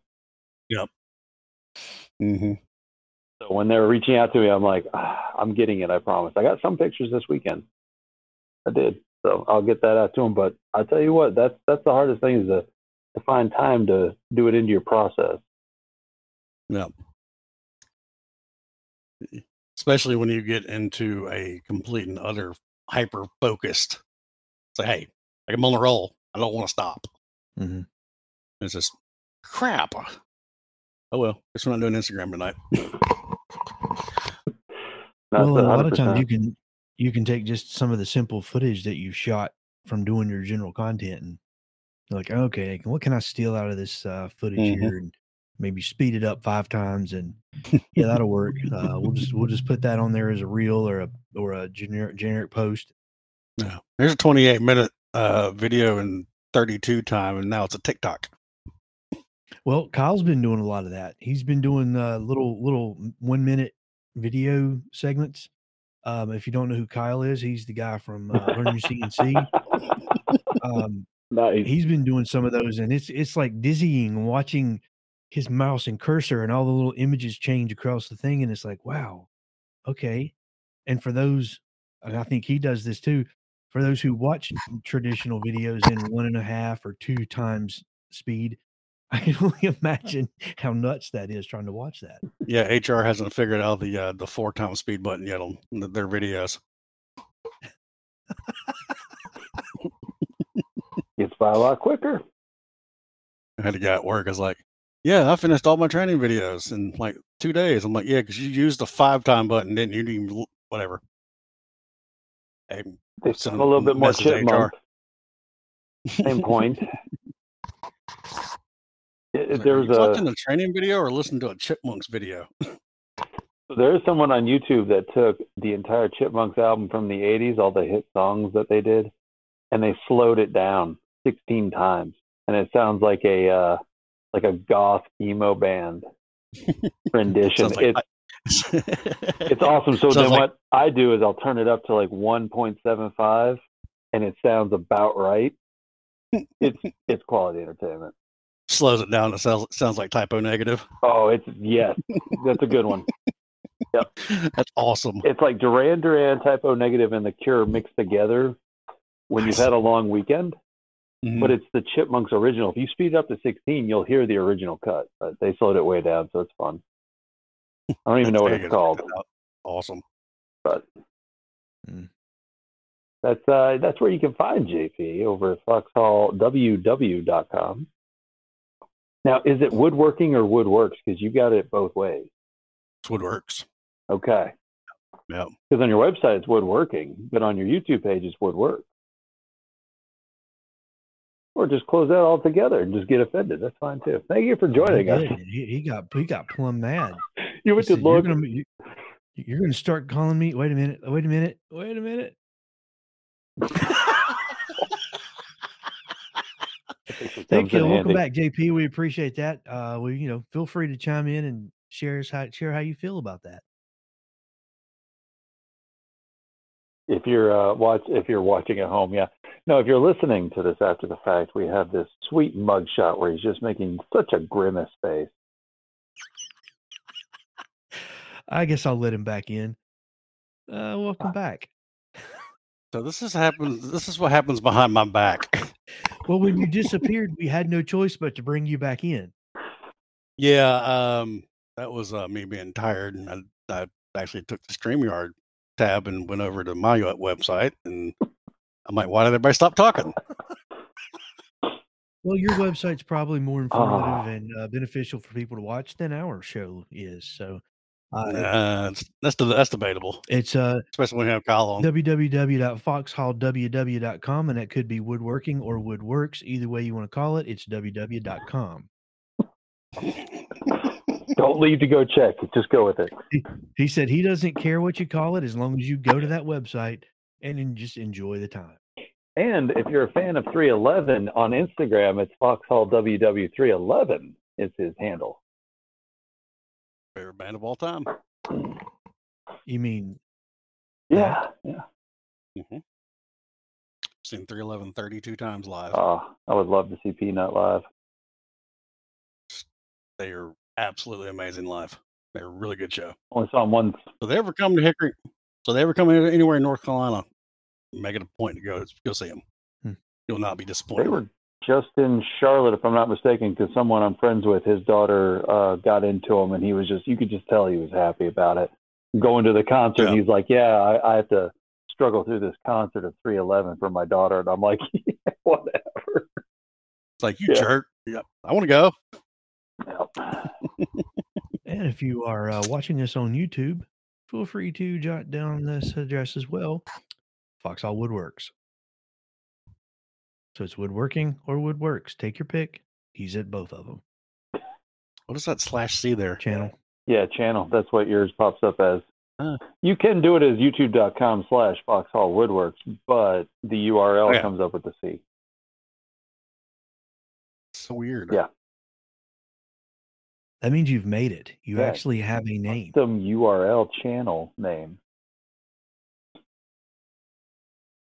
hmm So when they were reaching out to me, I'm like, ah, I'm getting it. I promise. I got some pictures this weekend. I did. So I'll get that out to them. But I tell you what, that's that's the hardest thing is to to find time to do it into your process. Yeah. Especially when you get into a complete and utter hyper focused. Say, hey, I'm on the roll. I don't want to stop. Mm-hmm. It's just crap. Oh well, guess we're not doing Instagram tonight. Well, a lot of times you can you can take just some of the simple footage that you've shot from doing your general content and like, okay, what can I steal out of this uh, footage Mhm. here, and maybe speed it up five times, and yeah, that'll work. Uh, we'll just we'll just put that on there as a reel or a or a generic generic post. Yeah. There's a 28 minute uh, video in 32 time, and now it's a TikTok. Well, Kyle's been doing a lot of that. He's been doing uh, little little one minute video segments. Um, if you don't know who Kyle is, he's the guy from uh, Learn Your CNC. Um, He's been doing some of those, and it's it's like dizzying watching his mouse and cursor and all the little images change across the thing, and it's like, wow, okay. And for those, and I think he does this too. For those who watch traditional videos in one and a half or two times speed, I can only imagine how nuts that is trying to watch that. Yeah, HR hasn't figured out the uh, the four times speed button yet on their videos. By a lot quicker. I had a guy at work. I was like, "Yeah, I finished all my training videos in like two days." I'm like, "Yeah, because you used the five time button, didn't you? Didn't even whatever." Hey, They sound a little bit more message to HR. chipmunk. Same point. Like, there "Are was you a watching a training video or listening to a Chipmunks video. there is someone on YouTube that took the entire Chipmunks album from the '80s, all the hit songs that they did, and they slowed it down 16 times, and it sounds like a uh, like a goth emo band rendition. Like it's I- it's awesome. So Sounds then like- what I do is I'll turn it up to like 1.75 and it sounds about right. It's it's quality entertainment. slows it down. It sounds sounds like Type O Negative. Oh, it's yes. That's a good one. Yep, That's awesome. It's like Duran Duran, Type O Negative, and the Cure mixed together when you've had a long weekend. Mhm. But it's the Chipmunks original. If you speed it up to 16, you'll hear the original cut. But they slowed it way down, so it's fun. I don't even know what it's called, Check it out. Awesome. but Mm. that's uh, that's where you can find JP over at foxhallww.com. Now, is it woodworking or woodworks? Because you got it both ways. It's woodworks. Okay. Yeah. Because on your website it's woodworking, but on your YouTube page it's woodwork. Or just close that all together and just get offended. That's fine too. Thank you for He, joining us. he, he got he got plumb mad. You He went to you're look. you're gonna start calling me. Wait a minute. Wait a minute. Wait a minute. Thank you. Welcome back, JP. We appreciate that. Uh, we, you know, feel free to chime in and share us how share how you feel about that. If you're uh, watch, if you're watching at home, yeah. No, if you're listening to this after the fact, we have this sweet mug shot where he's just making such a grimace face. I guess I'll let him back in. Uh, welcome back. So this is happens. This is what happens behind my back. Well, when you disappeared, we had no choice but to bring you back in. yeah, um, that was uh, me being tired, and I, I actually took the Streamyard tab and went over to my uh, website, and I'm like, why did everybody stop talking? Well, your website's probably more informative Ah. and uh, beneficial for people to watch than our show is. So, uh, Uh, that's that's debatable, it's uh, especially when we have Kyle on. www.foxhallww.com, and that could be woodworking or woodworks. Either way you want to call it, it's www.com. Don't leave to go check. Just go with it. He said he doesn't care what you call it as long as you go to that website and then just enjoy the time. And if you're a fan of 311 on Instagram, it's Foxhall WW311 is his handle. Favorite band of all time. You mean Yeah, yeah. Mm-hmm. Seen 311 32 times live. Uh, I would love to see Peanut live. they are absolutely amazing live. They're a really good show. Only saw him once. So they ever come to Hickory? So they ever come anywhere in North Carolina? Make it a point to go. Go see them. Hmm. You'll not be disappointed. They were just in Charlotte, if I'm not mistaken, because someone I'm friends with, his daughter uh, got into him, and he was just, you could just tell he was happy about it. Going to the concert, Yeah. he's like, Yeah, I, I have to struggle through this concert of 311 for my daughter. And I'm like, yeah, Whatever. It's like you Yeah. jerk. Yeah, I want to go. And if you are uh, watching this on YouTube, feel free to jot down this address as well Foxhall Woodworks. So it's woodworking or woodworks. Take your pick. He's at both of them. What is that slash C there? Channel. Yeah, channel. That's what yours pops up as. Huh. You can do it as youtube.com slash foxhall woodworks, but the URL Oh, yeah. comes up with the C. So weird. Yeah. That means you've made it. You Yeah. actually have a name. Some URL channel name.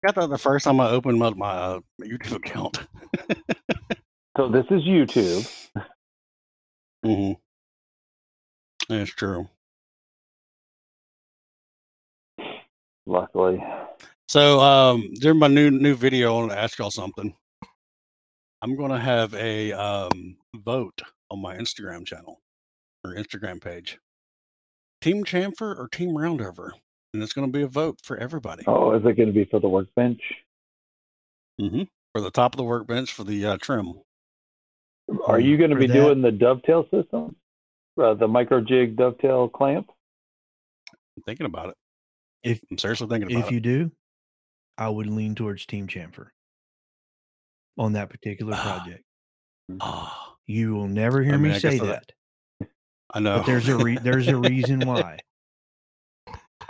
Got that the first time I opened up my uh, YouTube account. So this is YouTube. hmm That's true. Luckily. So um, during my new new video, I want to ask y'all something. I'm going to have a um, vote on my Instagram channel or Instagram page. Team Chamfer or Team Roundover, and it's going to be a vote for everybody Oh, is it going to be for the workbench? Mm-hmm. for the top of the workbench for the uh, trim. Are you going to be that- doing the dovetail system? Uh, the micro jig dovetail clamp? I'm thinking about it. If- I'm seriously thinking about If it. you do, I would lean towards Team Chamfer on that particular Ah. project. Ah, You will never hear I mean, me say that- that, I know. but there's a re- there's a reason why.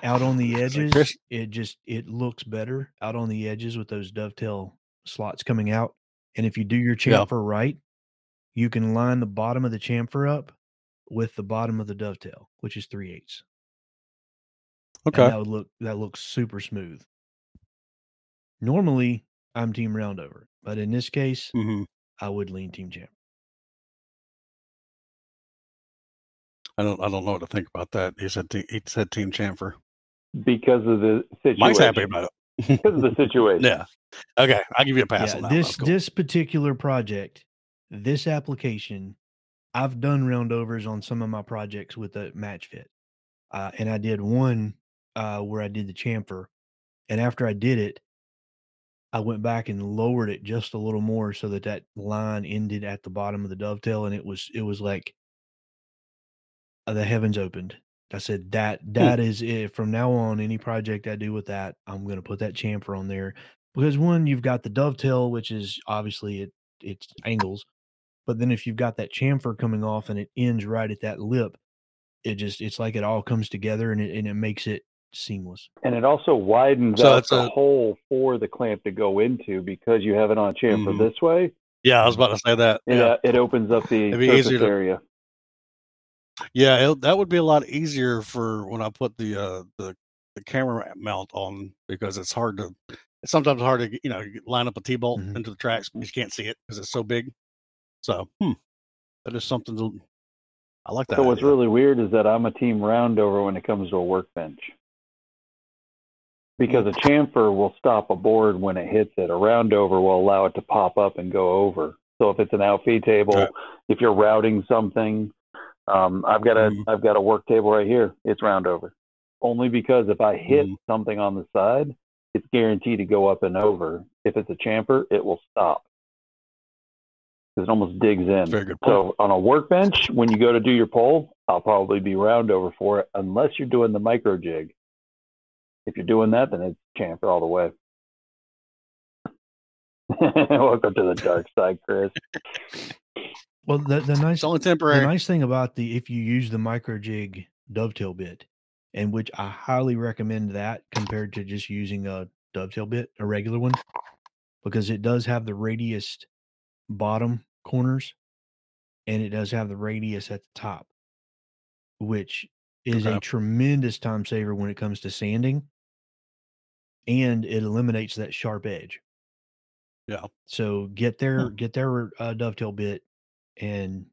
Out on the It's like edges, it just it looks better out on the edges with those dovetail slots coming out. And if you do your Yeah. chamfer right, you can line the bottom of the chamfer up with the bottom of the dovetail, which is three eighths. And okay. that would look that looks super smooth. Normally, I'm team roundover, but in this case, hmm I would lean team chamfer I don't. I don't know what to think about that. He said. He said Team Chamfer. Because of the situation. Mike's happy about it. Because of the situation. Yeah. Okay. I'll give you a pass yeah, on that. this cool. this particular project, this application, I've done roundovers on some of my projects with a match fit, uh, and I did one uh, where I did the chamfer, and after I did it, I went back and lowered it just a little more so that that line ended at the bottom of the dovetail, and it was it was like uh, the heavens opened. I said that that is it. From now on, any project I do with that, I'm going to put that chamfer on there because one, you've got the dovetail, which is obviously it it's angles, but then if you've got that chamfer coming off and it ends right at that lip, it just it's like it all comes together and it and it makes it seamless. And it also widens So out the a- hole for the clamp to go into because you have it on a chamfer Mhm. this way. yeah, I was about to say that. It, Yeah. uh, it opens up the surface easier to- area. Yeah, it, that would be a lot easier for when I put the uh, the the camera mount on because it's hard to. It's sometimes hard to you know line up a T bolt Mhm. into the tracks because you can't see it because it's so big. So, hmm, that is something to. I like that. So what's idea. really weird is that I'm a team roundover when it comes to a workbench. Because a chamfer will stop a board when it hits it. A roundover will allow it to pop up and go over. So if it's an outfeed table, Right. if you're routing something, um, I've got a Mhm. have got a work table right here. It's round over, Only because if I hit Mhm. something on the side, it's guaranteed to go up and over. If it's a chamfer, it will stop. Because it almost digs in. Very good point. So on a workbench, when you go to do your pole, I'll probably be round over for it, unless you're doing the micro jig. If you're doing that, then it's chamfer all the way. Welcome to the dark side, Chris. Well, the the nice It's only the nice thing about the if you use the micro jig dovetail bit, and which I highly recommend that compared to just using a dovetail bit, a regular one, because it does have the radius bottom corners, and it does have the radius at the top, which is a tremendous time saver when it comes to sanding, and it eliminates that sharp edge. Yeah. So get their get their uh, dovetail bit, and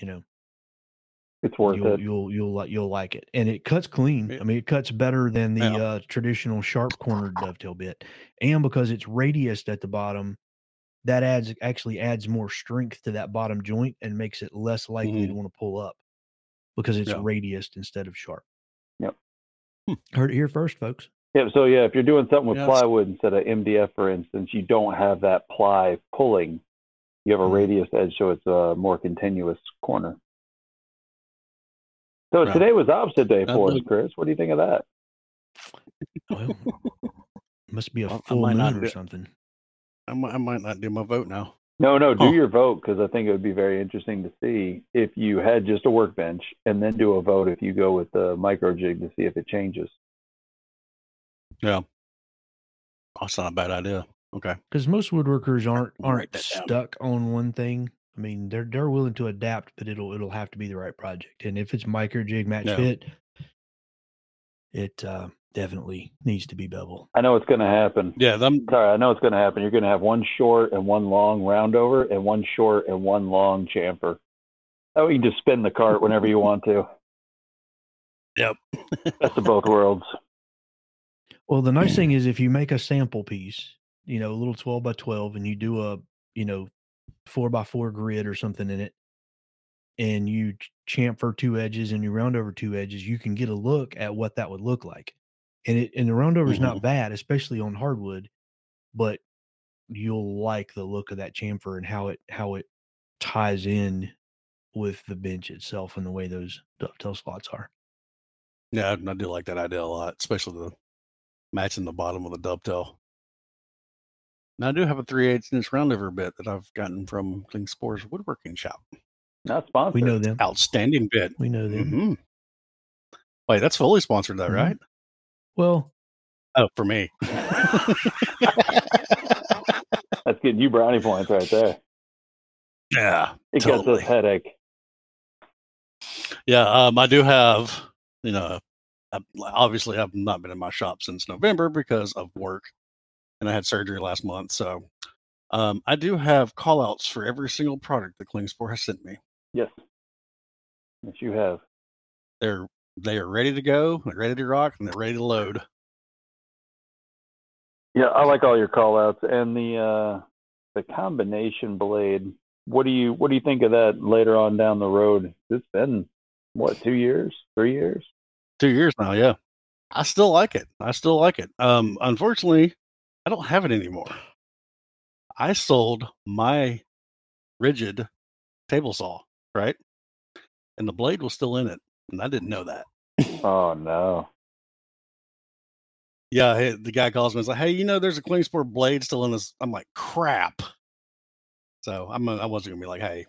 you know It's worth you'll, it. you'll you'll like you'll like it, and it cuts clean. Yeah. I mean, it cuts better than the Yeah. uh, traditional sharp cornered dovetail bit, and because it's radiused at the bottom, that adds actually adds more strength to that bottom joint and makes it less likely to want to pull up because it's Yeah. radiused instead of sharp. Yep. Hmm. Heard it here first, folks. Yeah, so yeah, if you're doing something with Yes. plywood instead of MDF, for instance, you don't have that ply pulling. You have a Mhm. radius edge, so it's a more continuous corner. So Right. today was opposite day for us, Chris. What do you think of that? Well, must be a Well, I full might not moon or do- something. I might, I might not do my vote now. No, no, do Huh. your vote because I think it would be very interesting to see if you had just a workbench and then do a vote if you go with the micro jig to see if it changes. Yeah, that's not a bad idea. Okay. because most woodworkers aren't aren't that down. stuck on one thing. I mean, they're they're willing to adapt, but it'll it'll have to be the right project. And if it's micro jig match Yeah. fit, it uh, definitely needs to be bevel. I know it's going to happen. Yeah, I'm Sorry, I know it's going to happen. You're going to have one short and one long roundover, and one short and one long chamfer. Oh, you can just spin the cart whenever you want to. Yep. Best of both worlds. Well, the nice thing is if you make a sample piece, you know, a little twelve by twelve, and you do a you know four by four grid or something in it, and you chamfer two edges and you round over two edges, you can get a look at what that would look like. And it and the roundover is not mm-hmm. bad, especially on hardwood, but you'll like the look of that chamfer and how it how it ties in with the bench itself and the way those dovetail slots are. Yeah, I I do like that idea a lot, especially the matching the bottom of the dovetail. Now I do have a 3 8 inch roundover bit that I've gotten from Klingspor's Woodworking Shop. Not sponsored. We know them. Outstanding bit. We know them. hmm Wait, that's fully sponsored, though, Mhm. right? Well, Oh, for me. That's getting you brownie points right there. yeah, It Totally. gets us headache. yeah. Um, I do have, you know, I, obviously I've not been in my shop since November because of work, and I had surgery last month. So, um, I do have call outs for every single product that Klingspor has sent me. Yes. Yes, you have. They're they are ready to go, they're ready to rock, and they're ready to load. Yeah, I like all your call outs and the uh the combination blade. What do you what do you think of that later on down the road? It's been what, two years? Three years? Two years now, yeah. I still like it. I still like it. Um, unfortunately, I don't have it anymore. I sold my Ridgid table saw, right? And the blade was still in it, and I didn't know that. Oh no. Yeah, hey, the guy calls me. He's like, "Hey, you know, there's a Klingspor blade still in this." I'm like, "Crap!" So I'm. I wasn't gonna be like, "Hey,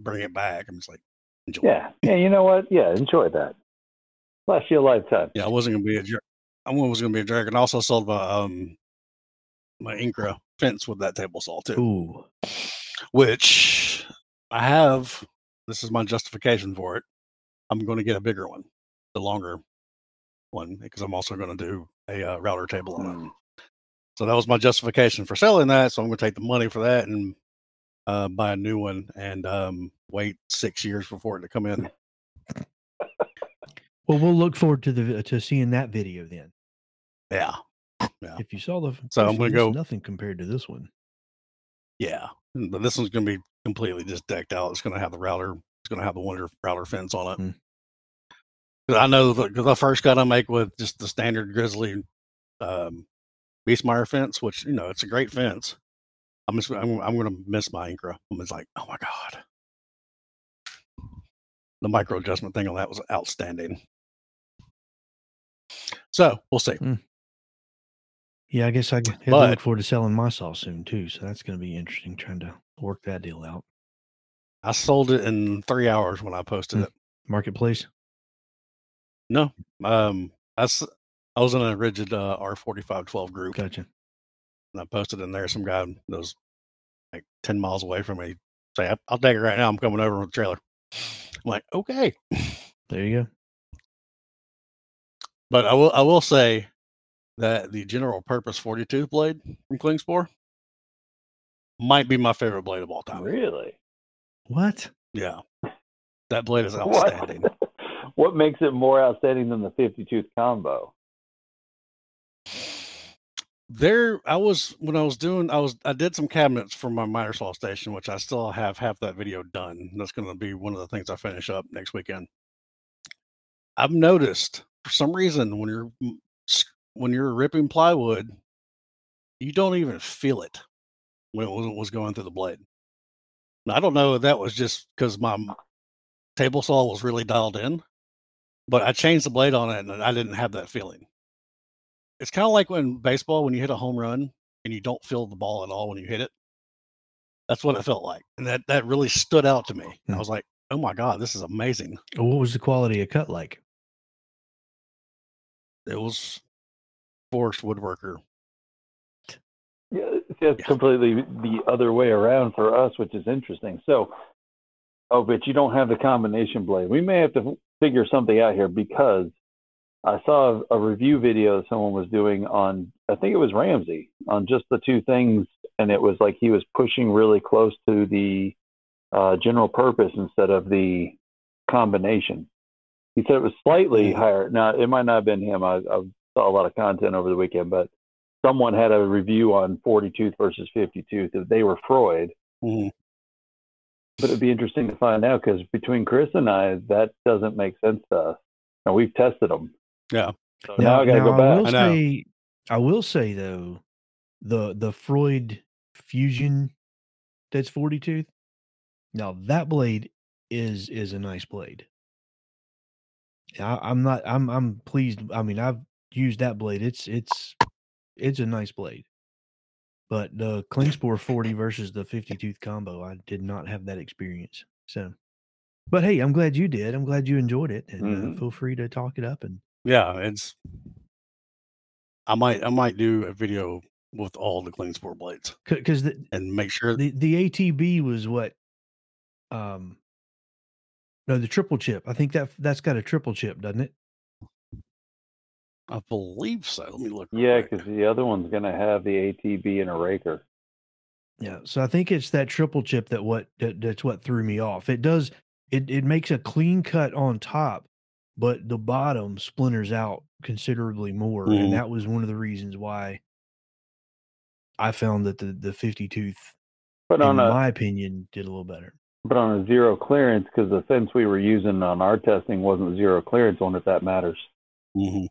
bring it back." I'm just like, "Enjoy." Yeah. Yeah, you know what? Yeah, enjoy that. Last your lifetime. Yeah, I wasn't gonna be a jerk. I was gonna be a jerk, and also sold my um my Incra fence with that table saw too, ooh, which I have. This is my justification for it. I'm going to get a bigger one, the longer one, because I'm also going to do a uh, router table on it. Mm. So that was my justification for selling that. So I'm going to take the money for that and uh, buy a new one and um, wait six years before it to come in. well, we'll look forward to the to seeing that video then. Yeah, Yeah. If you saw the, So I'm gonna go- nothing compared to this one. yeah. But this one's going to be completely just decked out. It's going to have the router. It's going to have the Wonder router fence on it. 'Cause I know the, 'cause the first cut I make with just the standard Grizzly um, Biesemeyer fence, which you know it's a great fence. I'm just I'm, I'm going to miss my Incra. I'm just like, oh my god, the micro adjustment thing on that was outstanding. So we'll see. Yeah, I guess I, But- look forward to selling my saw soon too. So that's going to be interesting trying to work that deal out. I sold it in three hours when I posted Hmm. it. Marketplace. No, um, I, I was in a Ridgid uh, R4512 group. Gotcha. and I posted in there. Some guy that was like ten miles away from me say, "I'll- "I'll take it right now. I'm coming over with the trailer." I'm like, "Okay," There you go. but I will I will say that the general purpose 42 blade from Klingspor might be my favorite blade of all time. Really? What? Yeah, that blade is outstanding. what makes it more outstanding than the 50 tooth combo? there i was when i was doing i was i did some cabinets for my miter saw station which i still have half that video done that's going to be one of the things i finish up next weekend i've noticed for some reason when you're m- s- when you're ripping plywood you don't even feel it when it was, going through the blade now, i don't know if that was just because my table saw was really dialed in but i changed the blade on it and i didn't have that feeling it's kind of like when baseball when you hit a home run and you don't feel the ball at all when you hit it. That's what it felt like, and that that really stood out to me. I Hmm. was like, "Oh my god, this is amazing!" What was the quality of cut like? It was forced woodworker. Yeah, it's Yeah. completely the other way around for us, which is interesting. So, oh, but you don't have the combination blade. We may have to figure something out here because I saw a review video someone was doing on, I think it was Ramsey, on just the two things, and it was like he was pushing really close to the uh, general purpose instead of the combination. He said it was slightly Mhm. higher. Now, it might not have been him. I, I saw a lot of content over the weekend, but someone had a review on 40 tooth versus 50 tooth. If they were Freud, Mhm. but it'd be interesting to find out because between Chris and I, that doesn't make sense to us. And we've tested them. Yeah. So now, I got to go I back. will I know. say, I will say though, the the Freud Fusion that's forty tooth. Now that blade is is a nice blade. I, I'm not. I'm I'm pleased. I mean, I've used that blade. It's it's it's a nice blade. But the Klingspor 40 versus the 50 tooth combo, I did not have that experience. So, but hey, I'm glad you did. I'm glad you enjoyed it, and uh, Mhm. feel free to talk it up. And Yeah, it's. I might I might do a video with all the Klingspor blades because and make sure. the the ATB was what, um, no, the triple chip. I think that that's got a triple chip, doesn't it? I believe so. Let me look. Yeah, because the other one's going to have the ATB and a raker. Yeah. So I think it's that triple chip that what that, that's what threw me off. It does it it makes a clean cut on top, but the bottom splinters out considerably more, Mhm. and that was one of the reasons why I found that the the 50 tooth, But in on a my opinion, did a little better. but on a zero clearance, because the fence we were using on our testing wasn't zero clearance. Wonder if that matters. hmm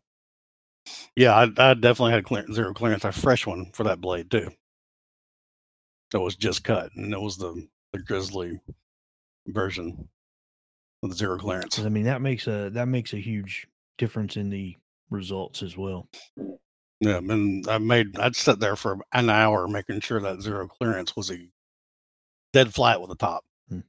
Yeah, I, I definitely had clear, zero clearance. A fresh one for that blade too. That was just cut, and it was the the grizzly version with zero clearance. I mean, that makes a that makes a huge difference in the results as well. Yeah, and I made I'd sit there for an hour making sure that zero clearance was a dead flat with the top. Hmm.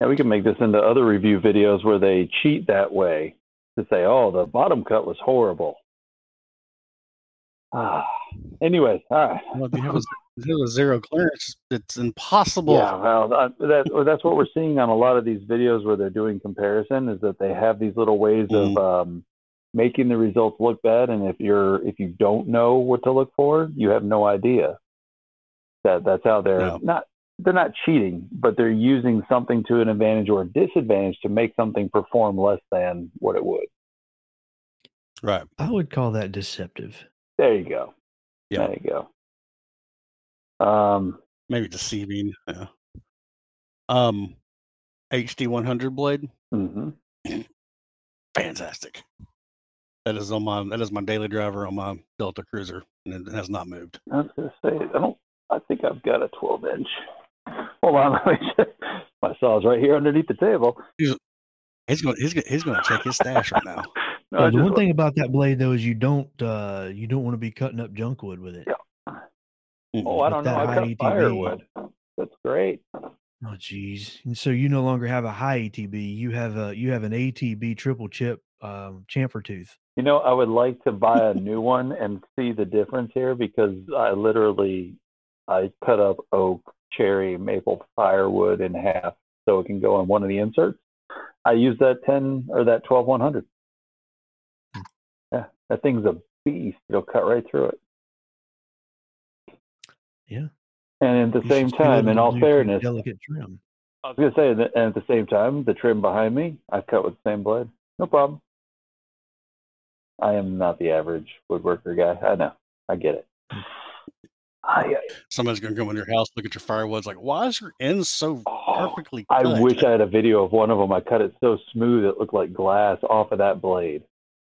Yeah, we can make this into other review videos where they cheat that way to say, "Oh, the bottom cut was horrible." Ah. anyway, all right. Well, if you have a, if you have a zero clearance, it's impossible. Yeah, well, that, that that's what we're seeing on a lot of these videos where they're doing comparison is that they have these little ways of um, making the results look bad, and if you're if you don't know what to look for, you have no idea that that's out there. Yeah. Not they're not cheating, but they're using something to an advantage or a disadvantage to make something perform less than what it would. Right. I would call that deceptive. There you go. Yeah. There you go. Um, Maybe deceiving. Yeah. Um, HD 100 blade, Mm-hmm. fantastic. That is on my that is my daily driver on my Delta Cruzer, and it has not moved. I was gonna say I don't. I think I've got a 12 inch. Hold on, let me check. my saw's right here underneath the table. He's going he's going he's going to check his stash right now. No, the one thing about that blade though is you don't uh you don't want to be cutting up junk wood with it. Yeah. Mm-mm. Oh, I don't know. that I cut firewood. That's great. Oh geez. And so you no longer have a high ATB. You have a you have an ATB triple chip um chamfer tooth. You know, I would like to buy a new one and see the difference here because I literally I cut up oak, cherry, maple firewood in half so it can go on one of the inserts. I use that 10 or that 12 100. Yeah, that thing's a beast. It'll cut right through it. Yeah. And at the You same should still be time, in all fairness, delicate trim. I was gonna say, that- and at the same time, the trim behind me, I cut with the same blade. No problem. I am not the average woodworker guy. I know. I get it. I, Somebody's going to come in your house, look at your firewoods, like, why is your end so oh, perfectly cut? I wish I had a video of one of them. I cut it so smooth it looked like glass off of that blade.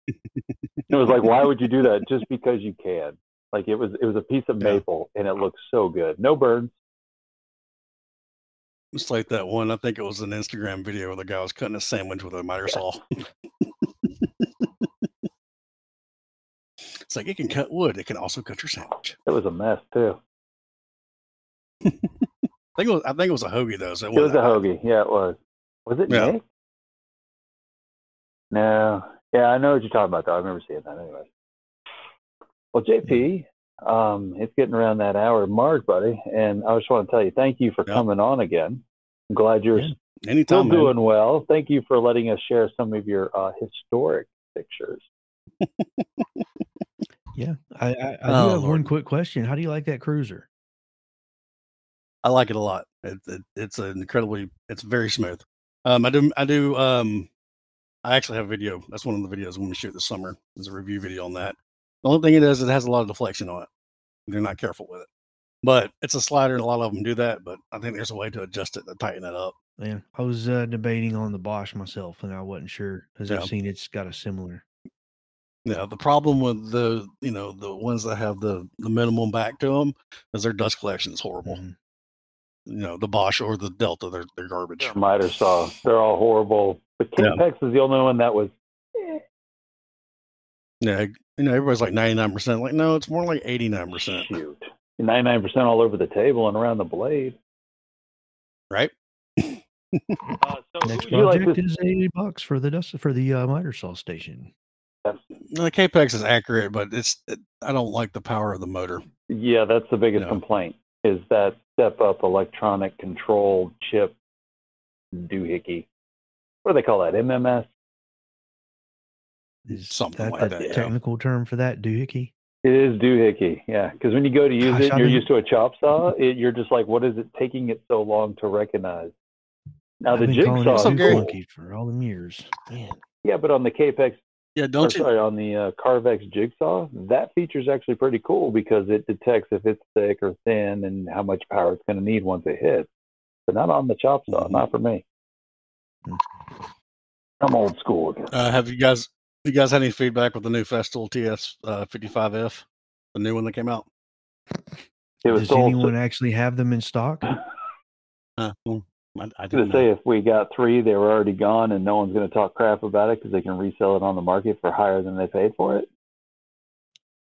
It was like, why would you do that? Just because you can. Like it was, it was a piece of Yeah. maple, and it looked so good. No burns. It's like that one. I think it was an Instagram video where the guy was cutting a sandwich with a miter saw. it's like it can cut wood. It can also cut your sandwich. It was a mess too. I think it was. I think it was a hoagie though. So it, It was a wasn't that bad. hoagie. Yeah, it was. Was it Yeah. Nick? No. Yeah, I know what you're talking about though. I remember seeing that anyway. Well, JP, um, it's getting around that hour mark, buddy, and I just want to tell you thank you for Yeah. coming on again. I'm glad you're Yeah. still Anytime, man. doing well. Thank you for letting us share some of your uh, historic pictures. Yeah, I I, I do Oh, have one quick question. How do you like that Cruzer? I like it a lot. It, it, it's an incredibly. It's very smooth. Um, I do. I do. Um, I actually have a video. That's one of the videos I'm going to shoot this summer. There's a review video on that. The only thing it is, it has a lot of deflection on it. They're not careful with it. But it's a slider, and a lot of them do that. But I think there's a way to adjust it to tighten it up. Yeah, I was uh, debating on the Bosch myself, and I wasn't sure because Yeah. I've seen it's got a similar. Yeah, the problem with the you know the ones that have the the minimum back to them is their dust collection is horrible. Mhm. You know the Bosch or the Delta, they're they're garbage. Miter saw. They're all horrible. But Yeah. Kapex is the only one that was. eh, Yeah, you know everybody's like ninety nine percent. Like no, it's more like eighty nine percent. Shoot. 99% all over the table and around the blade. Right? Uh, so Next who would you like project is eighty bucks for the dust for the uh, miter saw station. The Kapex is accurate, but it's it, I don't like the power of the motor. Yeah, that's the biggest No. complaint is that step up electronic control chip doohickey. What do they call that? MMS? Is Something that like the that, yeah. technical term for that doohickey? It is doohickey, yeah. Because when you go to use Gosh, it, I've you're been- used to a chop saw. It, you're just like, what is it taking it so long to recognize? Now I've the been it jigsaw, So is Gary- cool. for all them years. Man, yeah, but on the Kapex, Yeah, don't you? sorry, on the uh, Carvex jigsaw, that feature is actually pretty cool because it detects if it's thick or thin and how much power it's going to need once it hits. But not on the chop saw, Mhm. not for me. I'm old school again. Uh, have you guys you guys had any feedback with the new Festool TS uh, 55F, the new one that came out? It was does sold. anyone actually have them in stock? Uh, well, I, I I didn't gonna say if we got three, they were already gone, and no one's gonna talk crap about it because they can resell it on the market for higher than they paid for it.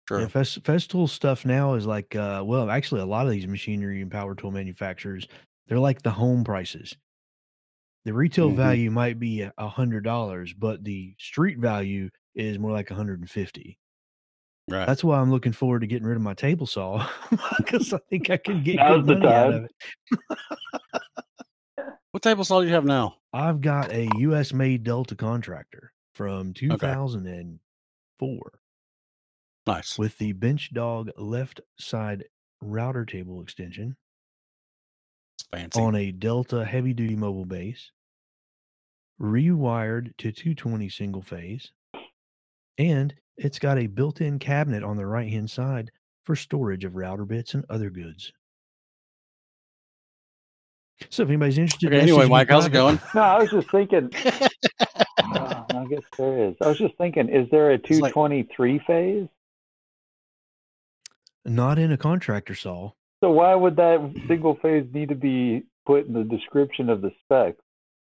True. Yeah, Fest, Festool stuff now is like, uh, well, actually, a lot of these machinery and power tool manufacturers, they're like the home prices. The retail Mhm. value might be a hundred dollars, but the street value is more like 150. right. That's why I'm looking forward to getting rid of my table saw because I think I can get Now's good money out of it. what table saw do you have now? I've got a U.S. made Delta contractor from 2004 Nice. with the bench dog left side router table extension. It's fancy. on a Delta heavy duty mobile base, rewired to 220 single phase, and it's got a built in cabinet on the right hand side for storage of router bits and other goods. So if anybody's interested, Okay, anyway, Mike, how's it going? No, I was just thinking. oh, I guess there is. I was just thinking, is there a like- 223 phase? Not in a contractor saw. So why would that single phase need to be put in the description of the spec?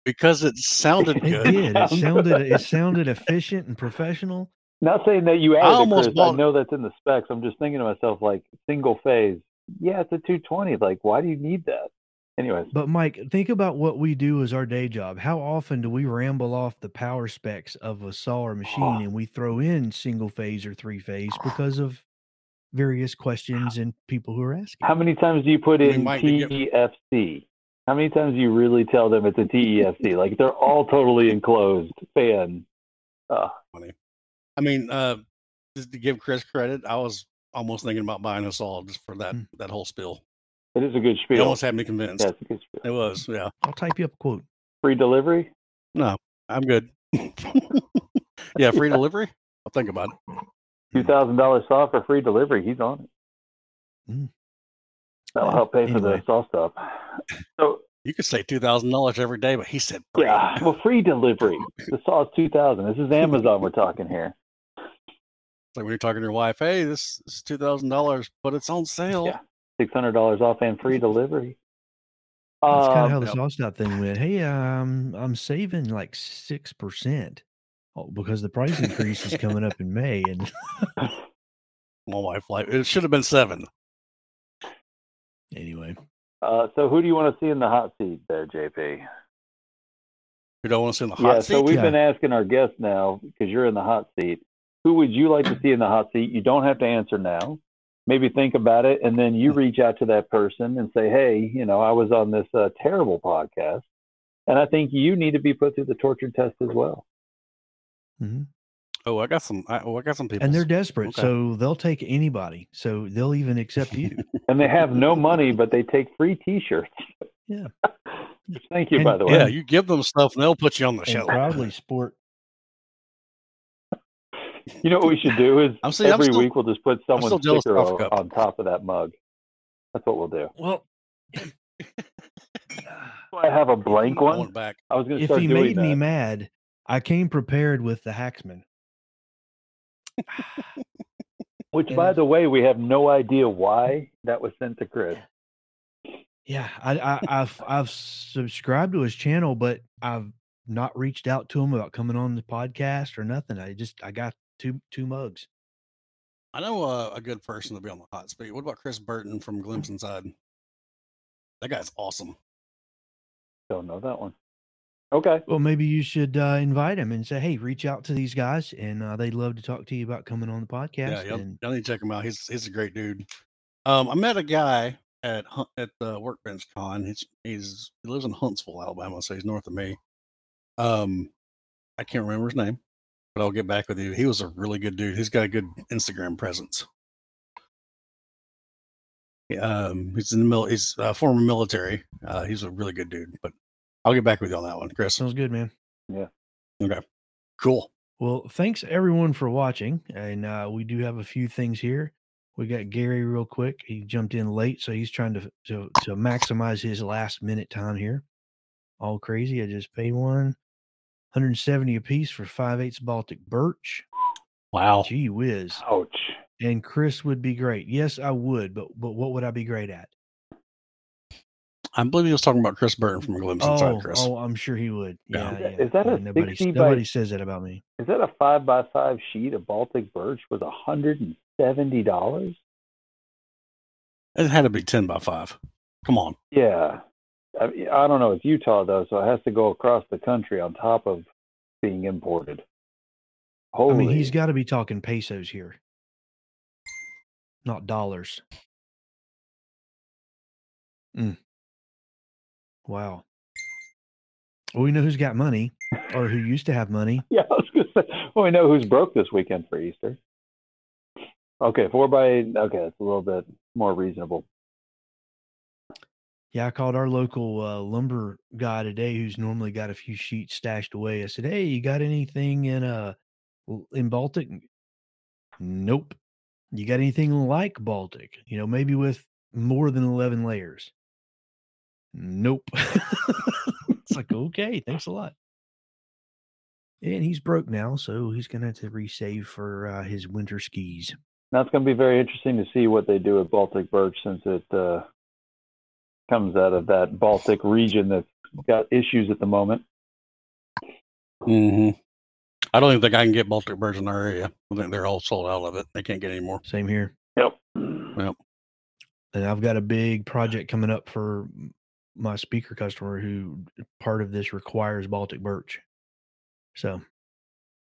because it sounded It good. did. It sounded it sounded efficient and professional. Not saying that you I added it, almost Chris. I know that's in the specs. I'm just thinking to myself, like single phase. Yeah, it's a 220. Like, why do you need that? Anyways, But Mike, think about what we do as our day job. How often do we ramble off the power specs of a saw or machine and we throw in single phase or three phase because of various questions and people who are asking? how many times do you put in might be get- TEFC? How many times do you really tell them it's a TEFC? Like they're all totally enclosed fan. Uh, Funny. I mean, uh, just to give Chris credit, I was almost thinking about buying a saw just for that Hmm. that whole spiel. it is a good It spiel. almost had me convinced. That's a good spiel. It was, yeah. I'll type you up a quote. Free delivery. No, I'm good. yeah, free delivery. I'll think about it. Two thousand dollars saw for free delivery. He's on it. Mm. That'll help pay for the saw stuff. So You could say two thousand dollars every day, but he said free. yeah, well, free delivery. The saw is two thousand. This is Amazon we're talking here. It's like when you're talking to your wife, hey, this, is two thousand dollars, but it's on sale. Yeah. Six hundred dollars off and free delivery. That's kind of how Um, the yep. SawStop thing went. Hey, um, I'm saving like six percent. Oh, because the price increase is coming up in May, and My wife like it should have been seven. anyway, Uh, so who do you want to see in the hot seat there, JP? Who don't want to see in the hot seat yeah, hot so we've Yeah. been asking our guests now because you're in the hot seat. Who would you like to see in the hot seat? You don't have to answer now. Maybe think about it, and then you reach out to that person and say, "Hey, you know, I was on this uh, terrible podcast, and I think you need to be put through the torture test as well." Hmm Oh, I got some. I, oh, I got some people. And they're desperate, Okay. so they'll take anybody. So they'll even accept you. And they have no money, but they take free T-shirts. Yeah. Thank you, And- by the way. yeah, you give them stuff and they'll put you on the and show. proudly sport. You know what we should do is I'm still- I'm every still- week we'll just put someone's sticker of o- Cup. on top of that mug. That's what we'll do. Well, I have a blank one. back. I was going to if he made that. me mad, I came prepared with the Hacksman. Which, Yeah. by the way, we have no idea why that was sent to Chris. Yeah, I, I, I've I've subscribed to his channel, but I've not reached out to him about coming on the podcast or nothing. I just I got two two mugs. I know uh, a good person to be on the hot seat. What about Chris Burton from Glimpse Inside? That guy's awesome. Don't know that one. Okay. Well, maybe you should uh, invite him and say, "Hey, reach out to these guys, and uh, they'd love to talk to you about coming on the Yeah, podcast." y'all, and y'all need to check him out. He's he's a great dude. Um, I met a guy at at the Workbench Con. He's he's he lives in Huntsville, Alabama, so he's north of me. Um, I can't remember his name, but I'll get back with you. He was a really good dude. He's got a good Instagram presence. Um, he's in the mil- he's uh, former military. Uh, he's a really good dude. But I'll get back with you on that one, Chris. sounds good, man. Yeah. Okay, cool. Well, thanks everyone for watching, and uh, we do have a few things here. We got Gary real quick. He jumped in late, so he's trying to to, to maximize his last minute time here. All crazy. I just paid one. 170 a piece for 5 eighths Baltic birch. Wow. Gee whiz. Ouch. And Chris would be great. Yes, I would, but but what would I be great at? I believe he was talking about Chris Burton from Glimpse Inside, Oh, Chris. oh, I'm sure he would. Yeah. Yeah, Is yeah. that- is that a nobody, 60 by- nobody says that about me. Is that a five by five sheet of Baltic birch with hundred and seventy dollars? It had to be 10 by 5. Come on. Yeah. I, I don't know. It's Utah though, so it has to go across the country on top of being imported. Holy. I mean, he's got to be talking pesos here, not dollars. Mm. Wow. Well, we know who's got money or who used to have money. Yeah, I was gonna say. Well, we know who's broke this weekend for Easter. Okay, four by eight. Okay, it's a little bit more reasonable. Yeah, I called our local uh, lumber guy today, who's normally got a few sheets stashed away. I said, "Hey, you got anything in uh in Baltic?" Nope. You got anything like Baltic? You know, maybe with more than eleven layers. Nope. it's like okay, thanks a lot. And he's broke now, so he's gonna have to resave for uh, his winter skis. Now it's going to be very interesting to see what they do with Baltic birch since it uh, comes out of that Baltic region that's got issues at the moment. hmm I don't even think I can get Baltic birch in our area. I think they're all sold out of it. They can't get any more. Same here. Yep. Yep. And I've got a big project coming up for m- my speaker customer who part of this requires Baltic birch. So, I'm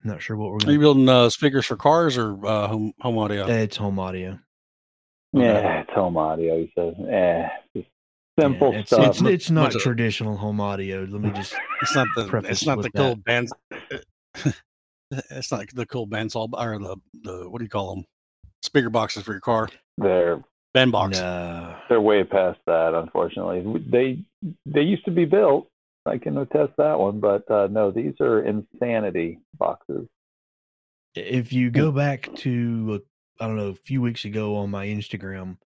not sure what we're Are you building uh, speakers for cars or uh, home, home audio? It's home audio. Yeah, it's home audio. He says, eh, just simple Yeah, it's, stuff. It's, it's not Bunch of- traditional home audio. Let me just. It's not the it's not the cool that. bands. it's not the cool bandsaw or the the what do you call them? Speaker boxes for your car. they're Band box. No. they're way past that. Unfortunately, they they used to be built. I can attest that one, but uh, no, these are insanity boxes. If you go back to, uh, I don't know, a few weeks ago on my Instagram,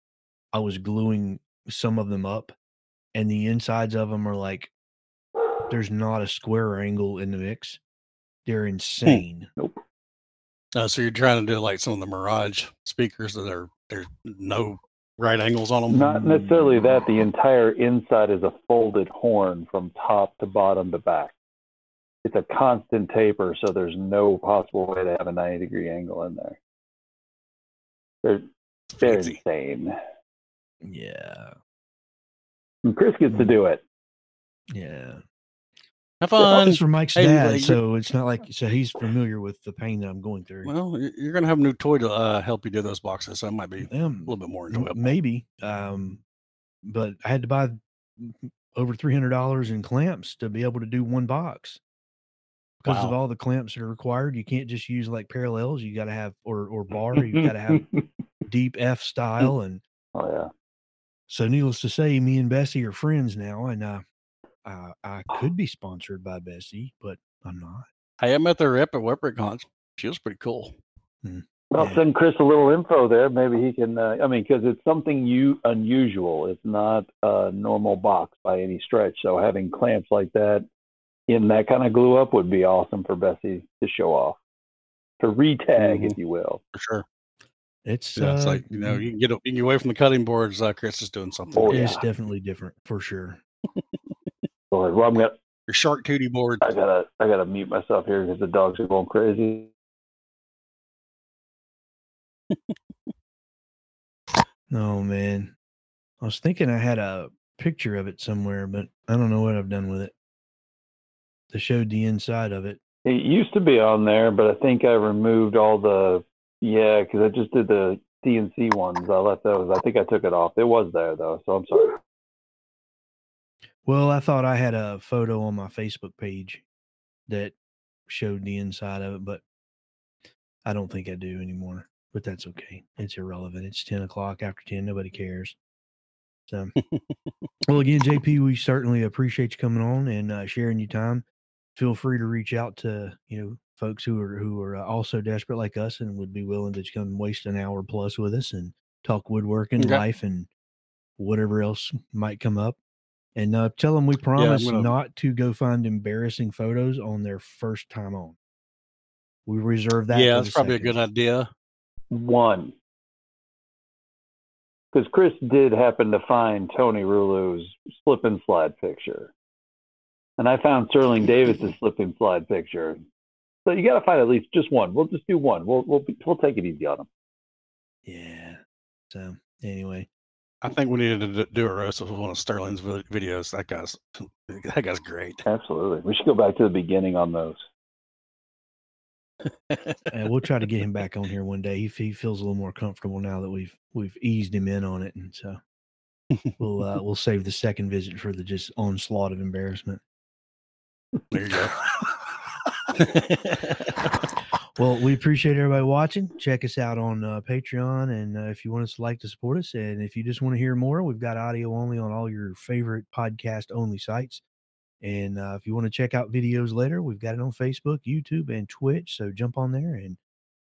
I was gluing some of them up, and the insides of them are like, there's not a square angle in the mix. They're insane. Uh, so you're trying to do like some of the Mirage speakers that are there's no right angles on them. Not necessarily that. The entire inside is a folded horn from top to bottom to back. It's a constant taper, so there's no possible way to have a 90 degree angle in there. They're they're Fancy. insane. Yeah. And Chris gets to do it. Yeah. Have fun. this from Mike's Hey, dad, like, so it's not like so he's familiar with the pain that I'm going through. Well, you're gonna have a new toy to uh, help you do those boxes, so it might be a Um, little bit more enjoyable. maybe, um, but I had to buy over three hundred dollars in clamps to be able to do one box because of all the clamps that are required. You can't just use like parallels. You got to have or or bar. You got to have deep F style, and oh yeah. so needless to say, me and Bessey are friends now, and uh, I, I could be sponsored by Bessey, but I'm not. Hey, I met the rep at WorkbenchCon. She was pretty cool. I'll Yeah. send Chris a little info there. Maybe he can. Uh, I mean, because it's something you unusual. It's not a normal box by any stretch. So having clamps like that in that kind of glue up would be awesome for Bessey to show off, to retag, if you will. For sure. It's Yeah, it's uh, like you know you can get you can get away from the cutting boards. Uh, Chris is doing something. Oh, it's definitely different for sure. So, like, well, I'm gonna. Your charcuterie board. I gotta. I gotta mute myself here because the dogs are going crazy. Oh man. I was thinking I had a picture of it somewhere, but I don't know what I've done with it. They showed the inside of it. It used to be on there, but I think I removed all the. Yeah, because I just did the CNC ones. I left those. I think I took it off. It was there though, so I'm sorry. Well, I thought I had a photo on my Facebook page that showed the inside of it, but I don't think I do anymore. But that's okay. It's irrelevant. It's 10 o'clock after 10. Nobody cares. So, well, again, JP, we certainly appreciate you coming on and uh, sharing your time. Feel free to reach out to, you know, folks who are who are uh, also desperate like us and would be willing to come waste an hour plus with us and talk woodworking, Okay. life, and whatever else might come up. And uh, tell them we promise gonna- not to go find embarrassing photos on their first time on. We reserve that. yeah, that's the probably a good idea. One. Because Chris did happen to find Tony Rulu's slip and slide picture. And I found Sterling Davis's slip and slide picture. So you got to find at least just one. We'll just do one. We'll we'll we'll take it easy on him. Yeah. So anyway, I think we needed to do a roast of one of Sterling's videos. That guy's that guy's great. Absolutely. We should go back to the beginning on those. and we'll try to get him back on here one day. He, he feels a little more comfortable now that we've we've eased him in on it, and so we'll uh, we'll save the second visit for the just onslaught of embarrassment. There you go. Well, we appreciate everybody watching. Check us out on uh, Patreon, and uh, if you want us to like to support us, and if you just want to hear more, we've got audio only on all your favorite podcast only sites. And uh, if you want to check out videos later, we've got it on Facebook, YouTube, and Twitch. So jump on there and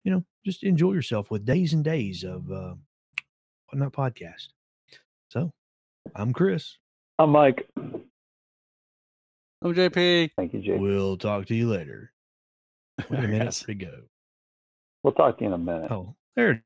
you know just enjoy yourself with days and days of uh, not podcast. So I'm Chris. I'm Mike. I'm JP. Thank you, Jake. We'll talk to you later. Wait a minute Yes. to go. We'll talk to you in a minute. Oh, there.